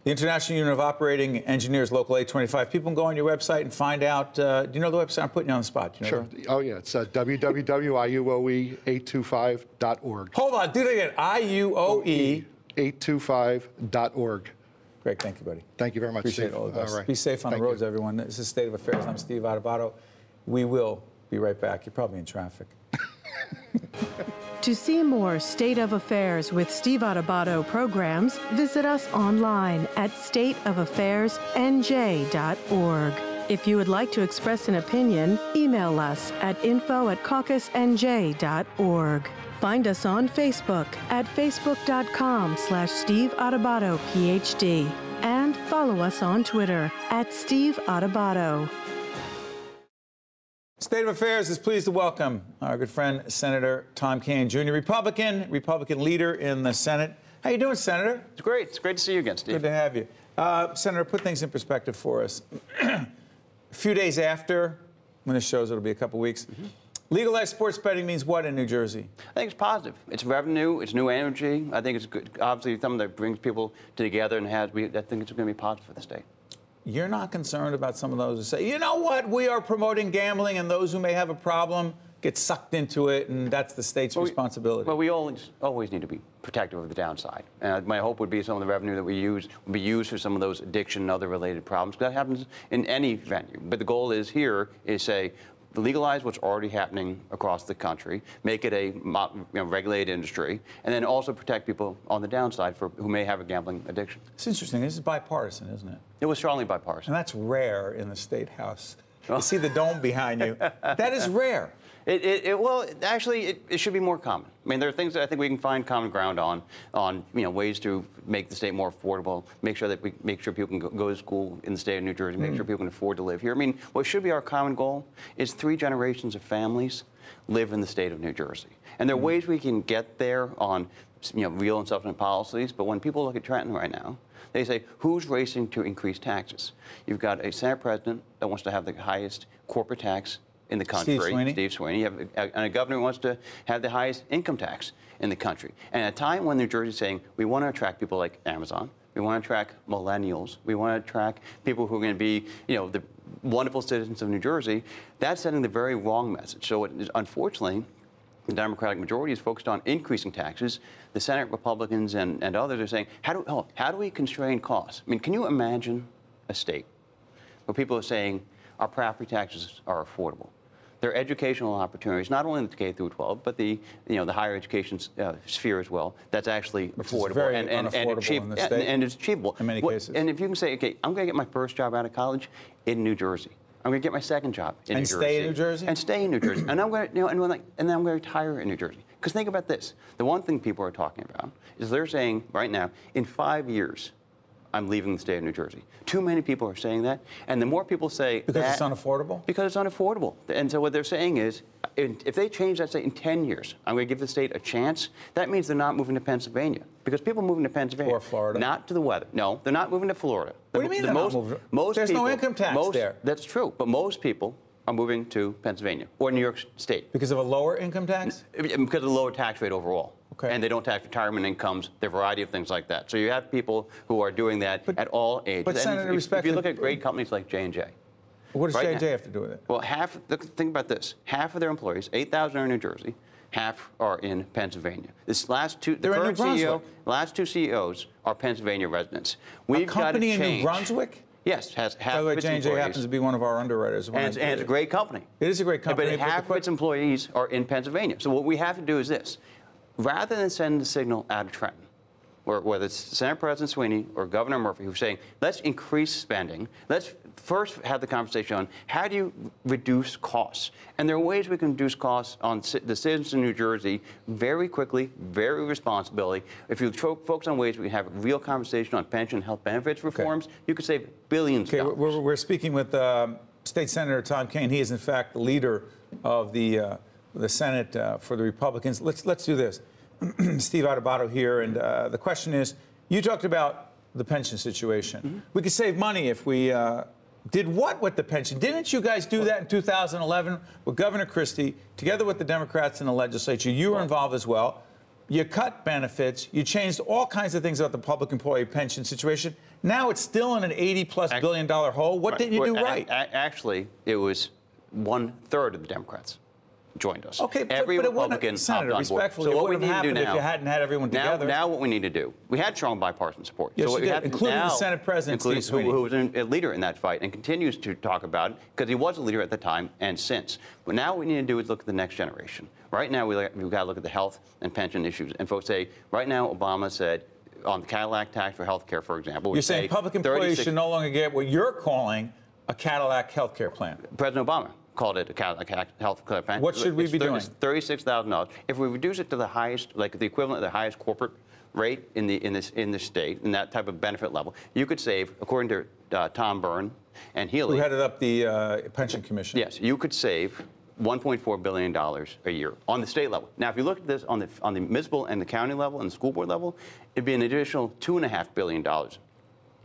the International Union of Operating Engineers, Local 825. People can go on your website and find out. Uh, do you know the website? I'm putting you on the spot. Do you know Sure. the- Oh yeah. It's uh, www.iuoe825.org. Hold on. Do that again. I U O E. 825.org. Greg, thank you, buddy. Thank you very much. Appreciate Steve. all of us. All right. Be safe on Thank the you. roads, everyone. This is State of Affairs. I'm Steve Adubato. We will be right back. You're probably in traffic. To see more State of Affairs with Steve Adubato programs, visit us online at stateofaffairsnj.org. If you would like to express an opinion, email us at info at caucusnj.org. Find us on Facebook at facebook.com slash Steve Adubato, PhD. And follow us on Twitter at Steve Adubato. State of Affairs is pleased to welcome our good friend Senator Tom Kean Jr., Republican, Republican leader in the Senate. How you doing, Senator? It's great. It's great to see you again, Steve. Good to have you. Uh, Senator, put things in perspective for us. a few days after, when this shows, it'll be a couple weeks. Mm-hmm. Legalized sports betting means what in New Jersey? I think it's positive. It's revenue. It's new energy. I think it's good. Obviously, something that brings people together and has. We, I think it's going to be positive for the state. You're not concerned about some of those who say, you know what, we are promoting gambling, and those who may have a problem get sucked into it, and that's the state's responsibility. Well, we always always need to be protective of the downside. And my hope would be some of the revenue that we use would be used for some of those addiction and other related problems. 'cause that happens in any venue. But the goal is here is say legalize what's already happening across the country, make it a you know, regulated industry, and then also protect people on the downside for who may have a gambling addiction. it's interesting. This is bipartisan, isn't it? It was strongly bipartisan. And that's rare in the state house. Oh. You see the dome behind you. That is rare. It, it, it, well, actually, it, it should be more common. I mean, there are things that I think we can find common ground on, on you know, ways to make the state more affordable, make sure that we make sure people can go, go to school in the state of New Jersey, make hmm. sure people can afford to live here. I mean, what should be our common goal is three generations of families live in the state of New Jersey. And there are hmm. ways we can get there on, you know, real and substantive policies. But when people look at Trenton right now, they say, who's racing to increase taxes? You've got a Senate president that wants to have the highest corporate tax in the country. Steve Sweeney. Steve Sweeney. You have a, and a governor who wants to have the highest income tax in the country. And at a time when New Jersey is saying we want to attract people like Amazon, we want to attract millennials, we want to attract people who are going to be, you know, the wonderful citizens of New Jersey, that's sending the very wrong message. So it is, unfortunately, the Democratic majority is focused on increasing taxes. The Senate Republicans and, and others are saying, how do, oh, how do we constrain costs? I mean, can you imagine a state where people are saying our property taxes are affordable? Their educational opportunities, not only in the K through 12, but the you know the higher education uh, sphere as well. That's actually Which affordable and, and, and, unaffordable achieve- in the and- state and it's achievable in many What- cases. And if you can say, okay, I'm going to get my first job out of college in New Jersey. I'm going to get my second job in And New stay Jersey. in New Jersey? And stay in New Jersey. and I'm going to, you know, and, when I, and then I'm going to retire in New Jersey. Because think about this: the one thing people are talking about is they're saying right now, in five years, I'm leaving the state of New Jersey. Too many people are saying that, and the more people say Because it's unaffordable? because it's unaffordable. And so what they're saying is, if they change that state in 10 years, I'm going to give the state a chance. That means they're not moving to Pennsylvania because people moving to Pennsylvania Or Florida. not to the weather. No, they're not moving to Florida. What do you mean The most? Most There's no income tax most- there. That's true, but most people are moving to Pennsylvania or New York State Because of a lower income tax? because of the lower tax rate overall. Okay. And they don't tax retirement incomes, there are a variety of things like that. So you have people who are doing that at all ages. but And Senator, if, if you look at great companies like J&J, What does Right J&J now- have to do with it? well, half, think about this. Half of their employees, 8,000 are in New Jersey, half are in Pennsylvania. This last two, the They're in current CEO, last two CEOs are Pennsylvania residents. We've got to company in New. Brunswick? Yes, has half By the way, J&J employees. happens to be one of our underwriters. and, it's, and it's a great company. It is a great company, But but half of its employees are in Pennsylvania. So what we have to do is this: rather than send the signal out of Trenton, or whether it's Senate President Sweeney or Governor Murphy who's saying, let's increase spending, let's first have the conversation on how do you reduce costs. And there are ways we can reduce costs on the citizens in New Jersey very quickly, very responsibly. If you focus on ways we can have a real conversation on pension and health benefits reforms, you could save billions Okay, of dollars. we're, we're speaking with um, State Senator Tom Kean. He is, in fact, the leader of the uh, the Senate uh, for the Republicans. Let's let's do this. Steve Adubato here, and uh, the question is: You talked about the pension situation. Mm-hmm. We could save money if we uh, did what with the pension? Didn't you guys do that in 2011 with Governor Christie, together with the Democrats in the legislature? You were involved as well. You cut benefits. You changed all kinds of things about the public employee pension situation. Now it's still in an 80 billion dollar hole. What didn't you do right? actually, it was one third of the Democrats joined us. Okay, but- every but it wouldn't- Republican Senator, hopped on board. so what we need to do happened if now, you hadn't had everyone now, together. Now, what we need to do, we had strong bipartisan support. Yes, so what did, have including the Senate President, including, Steve who, Sweeney. who was a leader in that fight and continues to talk about it because he was a leader at the time and since. But now what we need to do is look at the next generation. Right now, we, we've got to look at the health and pension issues. And folks say, right now, Obama said on the Cadillac tax for health care, for example, You're saying say public employees 36 should no longer get what you're calling a Cadillac health care plan. President Obama called it a health care plan. What should we It's be thir- doing? It's thirty-six thousand dollars. If we reduce it to the highest, like the equivalent of the highest corporate rate in the in this in the state, in that type of benefit level, you could save, according to uh, Tom Byrne and Healy, Who headed up the uh, pension commission? Yes, you could save 1.4 billion dollars a year on the state level. Now, if you look at this on the on the municipal and the county level and the school board level, it'd be an additional two and a half billion dollars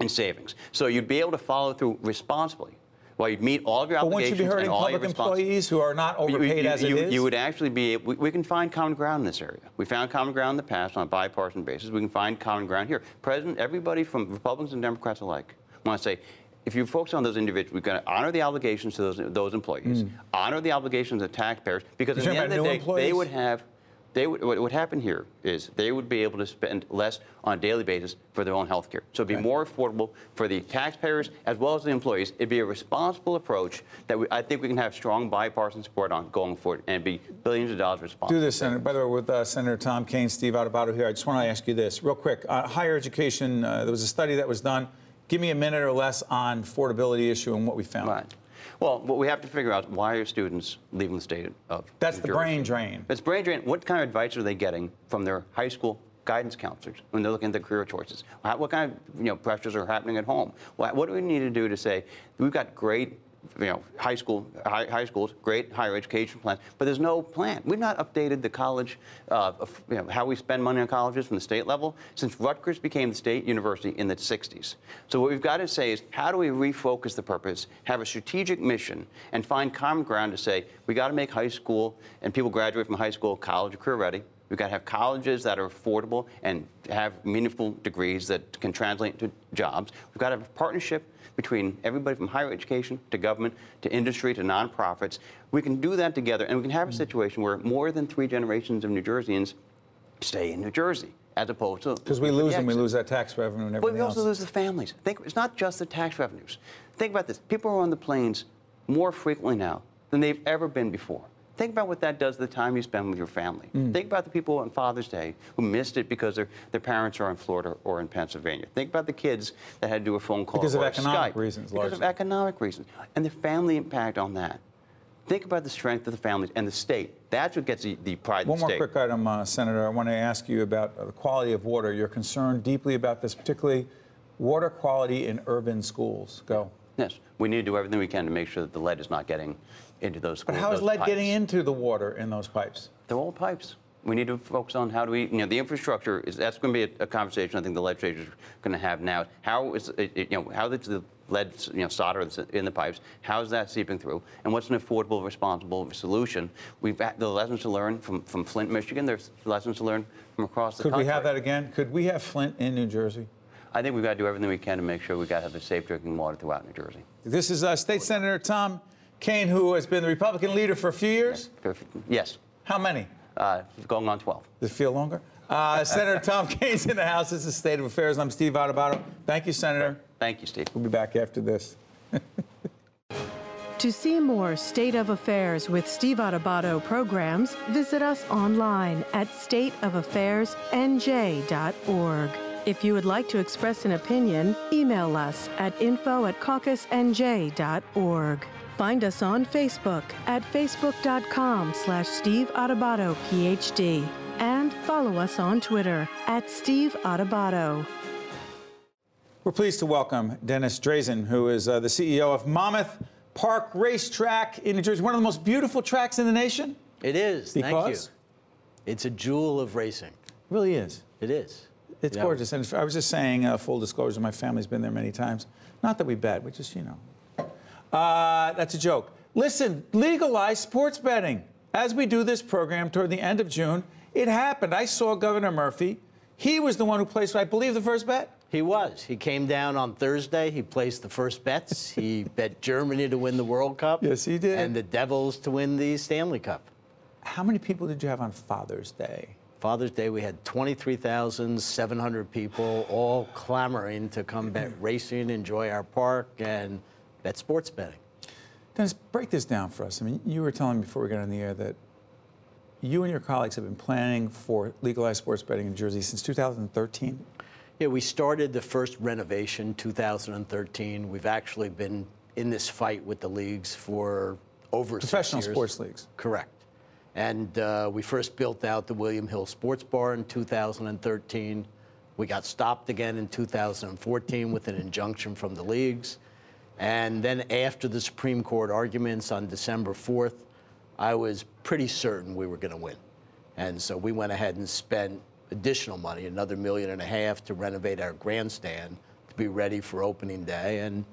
in savings. So you'd be able to follow through responsibly. While you'd meet all of your But obligations you be hurting and all your public respons- employees who are not overpaid you, as you, it is? You would actually be, we, we can find common ground in this area. We found common ground in the past on a bipartisan basis. We can find common ground here. President, everybody from Republicans and Democrats alike want to say, if you focus on those individuals, we've got to honor the obligations to those, those employees, hmm. honor the obligations of taxpayers, because. You're at the end of the day, they would have, they would, what would happen here is they would be able to spend less on a daily basis for their own health care. So it'd be more affordable for the taxpayers as well as the employees. It'd be a responsible approach that we, I think we can have strong bipartisan support on going forward, and be billions of dollars responsible. Do this, Senator. By the way, with uh, Senator Tom Kean, Steve Adubato here, I just want to ask you this real quick. Uh, higher education, uh, there was a study that was done. Give me a minute or less on affordability issue and what we found. Right. Well, what we have to figure out why are students leaving the state of That's New the Jersey? brain drain. It's brain drain. What kind of advice are they getting from their high school guidance counselors when they're looking at their career choices? How- What kind of you know pressures are happening at home? What, what do we need to do to say we've got great you know high school high, high schools, great higher education plans, but there's no plan. We've not updated the college uh, of, you know, how we spend money on colleges from the state level since Rutgers became the state university in the 60s. So what we've got to say is how do we refocus the purpose, have a strategic mission, and find common ground to say we got to make high school and people graduate from high school, college, career ready. We've got to have colleges that are affordable and have meaningful degrees that can translate to jobs. We've got to have a partnership between everybody from higher education to government to industry to nonprofits. We can do that together, and we can have a situation where more than three generations of New Jerseyans stay in New Jersey, as opposed to Because we for the lose them, we lose that tax revenue and But we also else. lose the families. Think it's not just the tax revenues. Think about this: people are on the planes more frequently now than they've ever been before. Think about what that does to the time you spend with your family. Mm. Think about the people on Father's Day who missed it because their, their parents are in Florida or in Pennsylvania. Think about the kids that had to do a phone call Because of economic Skype. reasons, Because of economic reasons. And the family impact on that. Think about the strength of the families and the state. That's what gets the, the pride One the more state. quick item, uh, Senator. I want to ask you about uh, the quality of water. You're concerned deeply about this, particularly water quality in urban schools. Go. Yes, we need to do everything we can to make sure that the lead is not getting into those But how is lead pipes. getting into the water in those pipes? They're old pipes. We need to focus on how do we, you know, the infrastructure is, that's going to be a, a conversation I think the legislature is going to have now. How is, it, you know, how does the lead, you know, solder in the pipes. How's that seeping through? And what's an affordable, responsible solution? We've had the lessons to learn from, from Flint, Michigan. There's lessons to learn from across the Could country. Could we have that again? Could we have Flint in New Jersey? I think we've got to do everything we can to make sure we've got to have the safe drinking water throughout New Jersey. This is uh, State Senator Tom Kean, who has been the Republican leader for a few years. Yes. How many? Uh, going on 12. Does it feel longer? Uh, Senator Tom Kean's in the House. This is State of Affairs. I'm Steve Adubato. Thank you, Senator. Thank you, Steve. We'll be back after this. To see more State of Affairs with Steve Adubato programs, visit us online at stateofaffairsnj.org. If you would like to express an opinion, email us at info at caucusnj.org. Find us on Facebook at facebook.com slash Steve Adubato, PhD. And follow us on Twitter at Steve Adubato. We're pleased to welcome Dennis Drazin, who is uh, the CEO of Monmouth Park Racetrack in New Jersey, one of the most beautiful tracks in the nation. It is. Thank you. Because? It's a jewel of racing. It really is. It is. It's You know, gorgeous. And I was just saying, uh, full disclosure, my family's been there many times. Not that we bet, we just, you know. Uh, that's a joke. Listen, legalize sports betting. As we do this program toward the end of June, it happened. I saw Governor Murphy. He was the one who placed, I believe, the first bet. He was. He came down on Thursday. He placed the first bets. he bet Germany to win the World Cup. Yes, he did. And the Devils to win the Stanley Cup. How many people did you have on Father's Day? Father's Day, we had 23,700 people all clamoring to come bet racing, enjoy our park, and bet sports betting. Dennis, break this down for us. I mean, you were telling me before we got on the air that you and your colleagues have been planning for legalized sports betting in Jersey since 2013. Yeah, we started the first renovation 2013. We've actually been in this fight with the leagues for over six Professional sports leagues. Correct. And uh, we first built out the William Hill Sports Bar in 2013. We got stopped again in 2014 with an injunction from the leagues. And then after the Supreme Court arguments on December 4th, I was pretty certain we were going to win. And so we went ahead and spent additional money, another million and a half, to renovate our grandstand to be ready for opening day. And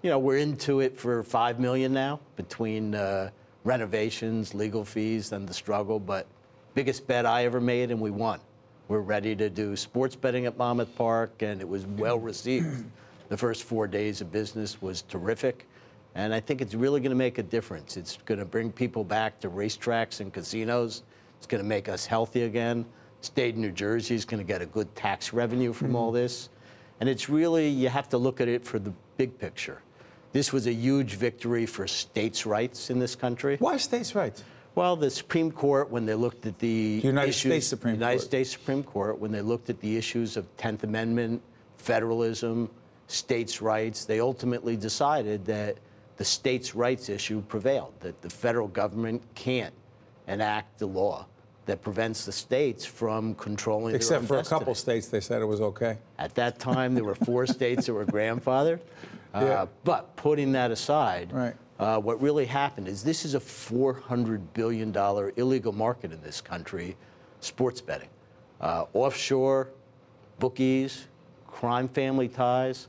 you know, we're into it for five million now between uh, renovations, legal fees, and the struggle. But biggest bet I ever made, and we won. We're ready to do sports betting at Monmouth Park, and it was well received. The first four days of business was terrific, and I think it's really going to make a difference. It's going to bring people back to racetracks and casinos. It's going to make us healthy again. State of New Jersey is going to get a good tax revenue from all mm-hmm. this. And it's really, you have to look at it for the big picture. This was a huge victory for states' rights in this country. Why states' rights? Well, the Supreme Court, when they looked at the The United issues, States Supreme United Court. States Supreme Court, when they looked at the issues of 10th Amendment, federalism, states' rights, they ultimately decided that the states' rights issue prevailed, that the federal government can't enact the law that prevents the states from controlling their Except for a couple states, they said it was okay. At that time, there were four states that were grandfathered. Uh, Yeah. But putting that aside, Right. uh, what really happened is this is a $400 billion illegal market in this country, sports betting. Uh, offshore, bookies, crime family ties.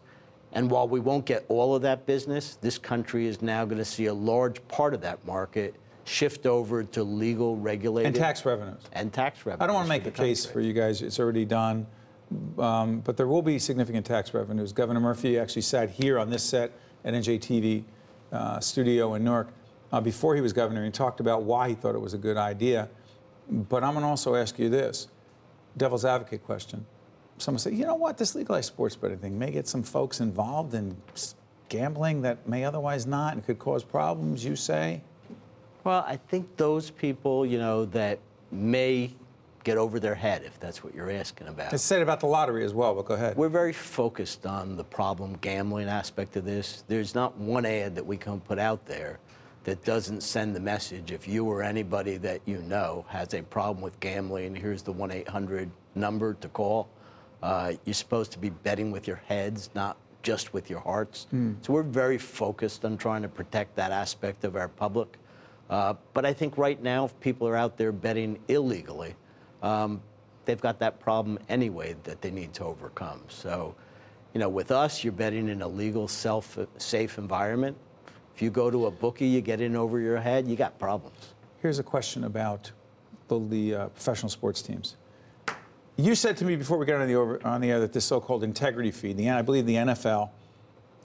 And while we won't get all of that business, this country is now going to see a large part of that market shift over to legal, regulated. And tax revenues. And tax revenues. I don't want to make a the case for you guys. It's already done. Um, but there will be significant tax revenues. Governor Murphy actually sat here on this set at NJTV uh, studio in Newark uh, before he was governor and talked about why he thought it was a good idea. But I'm going to also ask you this devil's advocate question. Someone say, you know what, this legalized sports betting thing may get some folks involved in gambling that may otherwise not and could cause problems, you say? Well, I think those people, you know, that may get over their head, if that's what you're asking about. It's said about the lottery as well, but go ahead. We're very focused on the problem gambling aspect of this. There's not one ad that we can put out there that doesn't send the message if you or anybody that you know has a problem with gambling, here's the 1 800 number to call. Uh, you're supposed to be betting with your heads, not just with your hearts. So we're very focused on trying to protect that aspect of our public. Uh, but I think right now, if people are out there betting illegally, um, they've got that problem anyway that they need to overcome. So You know, with us, you're betting in a legal, self safe environment. If you go to a bookie, you get in over your head, you got problems. Here's a question about the, the uh, professional sports teams. You said to me before we got on the, over, on the air that this so-called integrity fee, the, I believe the NFL,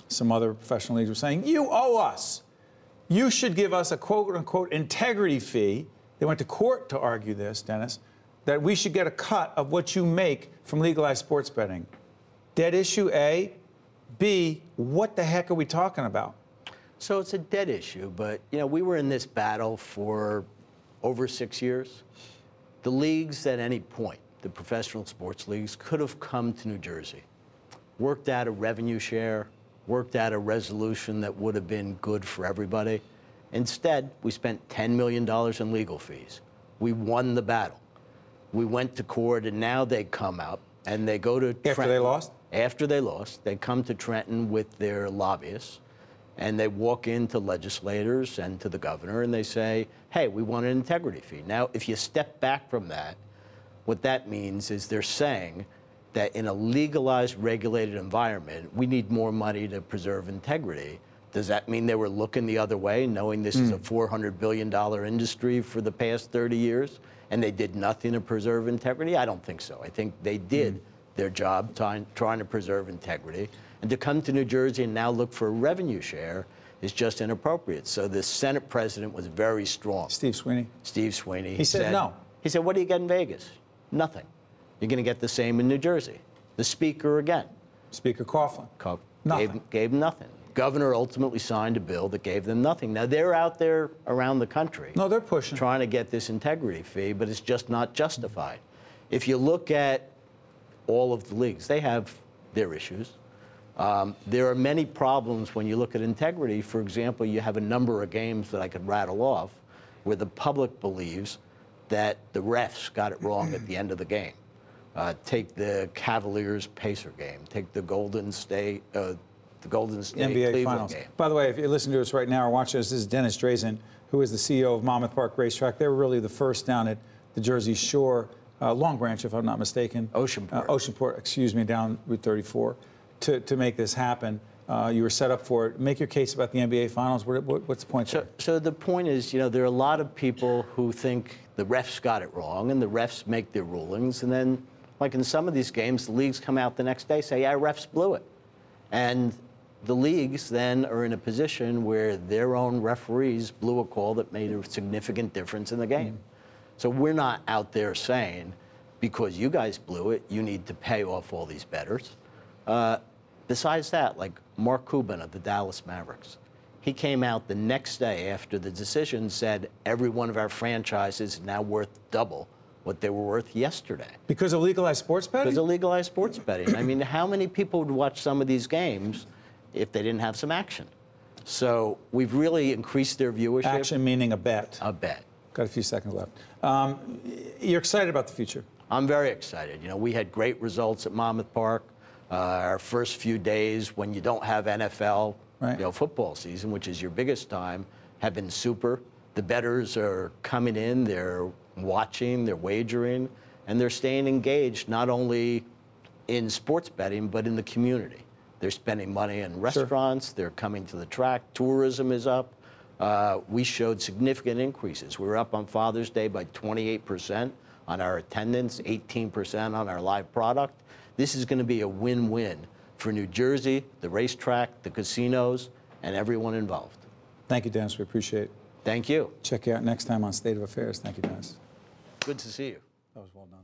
some other professional leagues were saying, you owe us. You should give us a quote-unquote integrity fee. They went to court to argue this, Dennis, that we should get a cut of what you make from legalized sports betting. Dead issue A. B, what the heck are we talking about? So it's a dead issue, but you know, we were in this battle for over six years. The leagues at any point the professional sports leagues could have come to New Jersey, worked out a revenue share, worked out a resolution that would have been good for everybody. Instead, we spent $10 million in legal fees. We won the battle. We went to court, and now they come out and they go to after Trenton. they lost. After they lost, they come to Trenton with their lobbyists, and they walk into legislators and to the governor, and they say, "Hey, we want an integrity fee." Now, if you step back from that what that means is they're saying that in a legalized, regulated environment, we need more money to preserve integrity. Does that mean they were looking the other way, knowing this mm. is a hmm. $400 billion industry for the past 30 years, and they did nothing to preserve integrity? I don't think so. I think they did mm. their job trying, trying to preserve integrity. And to come to New Jersey and now look for a revenue share is just inappropriate. So the Senate president was very strong. Steve Sweeney. Steve Sweeney. He, said, said no. He said, What do you get in Vegas? Nothing. You're going to get the same in New Jersey. The speaker again. Speaker Coughlin. Co- nothing. Gave, gave nothing. Governor ultimately signed a bill that gave them nothing. Now they're out there around the country. No, they're pushing. Trying to get this integrity fee, but it's just not justified. If you look at all of the leagues, they have their issues. Um, there are many problems when you look at integrity. For example, you have a number of games that I could rattle off where the public believes that the refs got it wrong at the end of the game. Uh, take the Cavaliers Pacer game. Take the Golden State, uh, the Golden State NBA Cleveland Finals. game. By the way, if you're listening to us right now or watching us, this is Dennis Drazin, who is the CEO of Monmouth Park Racetrack. They were really the first down at the Jersey Shore, uh, Long Branch, if I'm not mistaken. Oceanport. Uh, Oceanport, excuse me, down Route 34, to, to make this happen. Uh, you were set up for it. Make your case about the NBA Finals. What, what, what's the point? So, so the point is, you know, there are a lot of people who think the refs got it wrong, and the refs make their rulings, and then, like in some of these games, the leagues come out the next day say, "Yeah, refs blew it," and the leagues then are in a position where their own referees blew a call that made a significant difference in the game. Mm. So we're not out there saying, because you guys blew it, you need to pay off all these bettors. Uh, besides that, like Mark Cuban of the Dallas Mavericks, he came out the next day after the decision said every one of our franchises is now worth double what they were worth yesterday. Because of legalized sports betting? Because of legalized sports betting. I mean, how many people would watch some of these games if they didn't have some action? So we've really increased their viewership. Action meaning a bet. A bet. Got a few seconds left. Um, you're excited about the future? I'm very excited. You know, we had great results at Monmouth Park. Uh, our first few days when you don't have NFL right. you know, football season, which is your biggest time, have been super. The bettors are coming in, they're watching, they're wagering, and they're staying engaged not only in sports betting, but in the community. They're spending money in restaurants, sure. they're coming to the track, tourism is up. Uh, we showed significant increases. We were up on Father's Day by 28% on our attendance, 18% on our live product. This is going to be a win win for New Jersey, the racetrack, the casinos, and everyone involved. Thank you, Dennis. We appreciate it. Thank you. Check you out next time on State of Affairs. Thank you, Dennis. Good to see you. That was well done.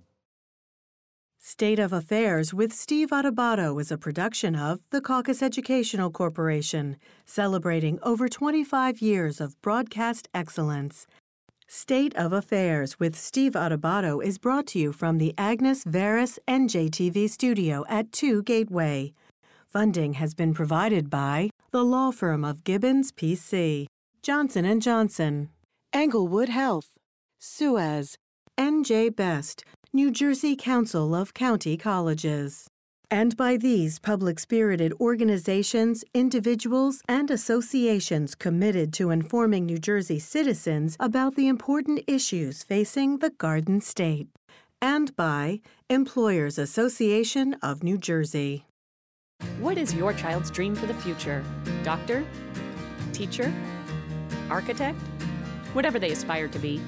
State of Affairs with Steve Adubato is a production of the Caucus Educational Corporation, celebrating over 25 years of broadcast excellence. State of Affairs with Steve Adubato is brought to you from the Agnes Varis NJTV studio at 2 Gateway. Funding has been provided by the law firm of Gibbons PC, Johnson & Johnson, Englewood Health, Suez, NJ Best, New Jersey Council of County Colleges and by these public spirited organizations, individuals, and associations committed to informing New Jersey citizens about the important issues facing the Garden State, and by Employers Association of New Jersey. What is your child's dream for the future? Doctor? Teacher? Architect? Whatever they aspire to be,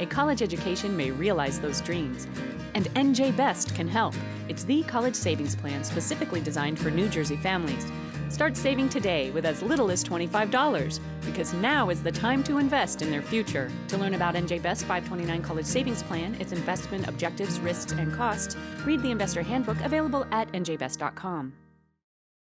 a college education may realize those dreams. And NJ Best can help. It's the college savings plan specifically designed for New Jersey families. Start saving today with as little as $25 because now is the time to invest in their future. To learn about NJ Best 529 College Savings Plan, its investment objectives, risks, and costs, read the Investor Handbook available at njbest.com.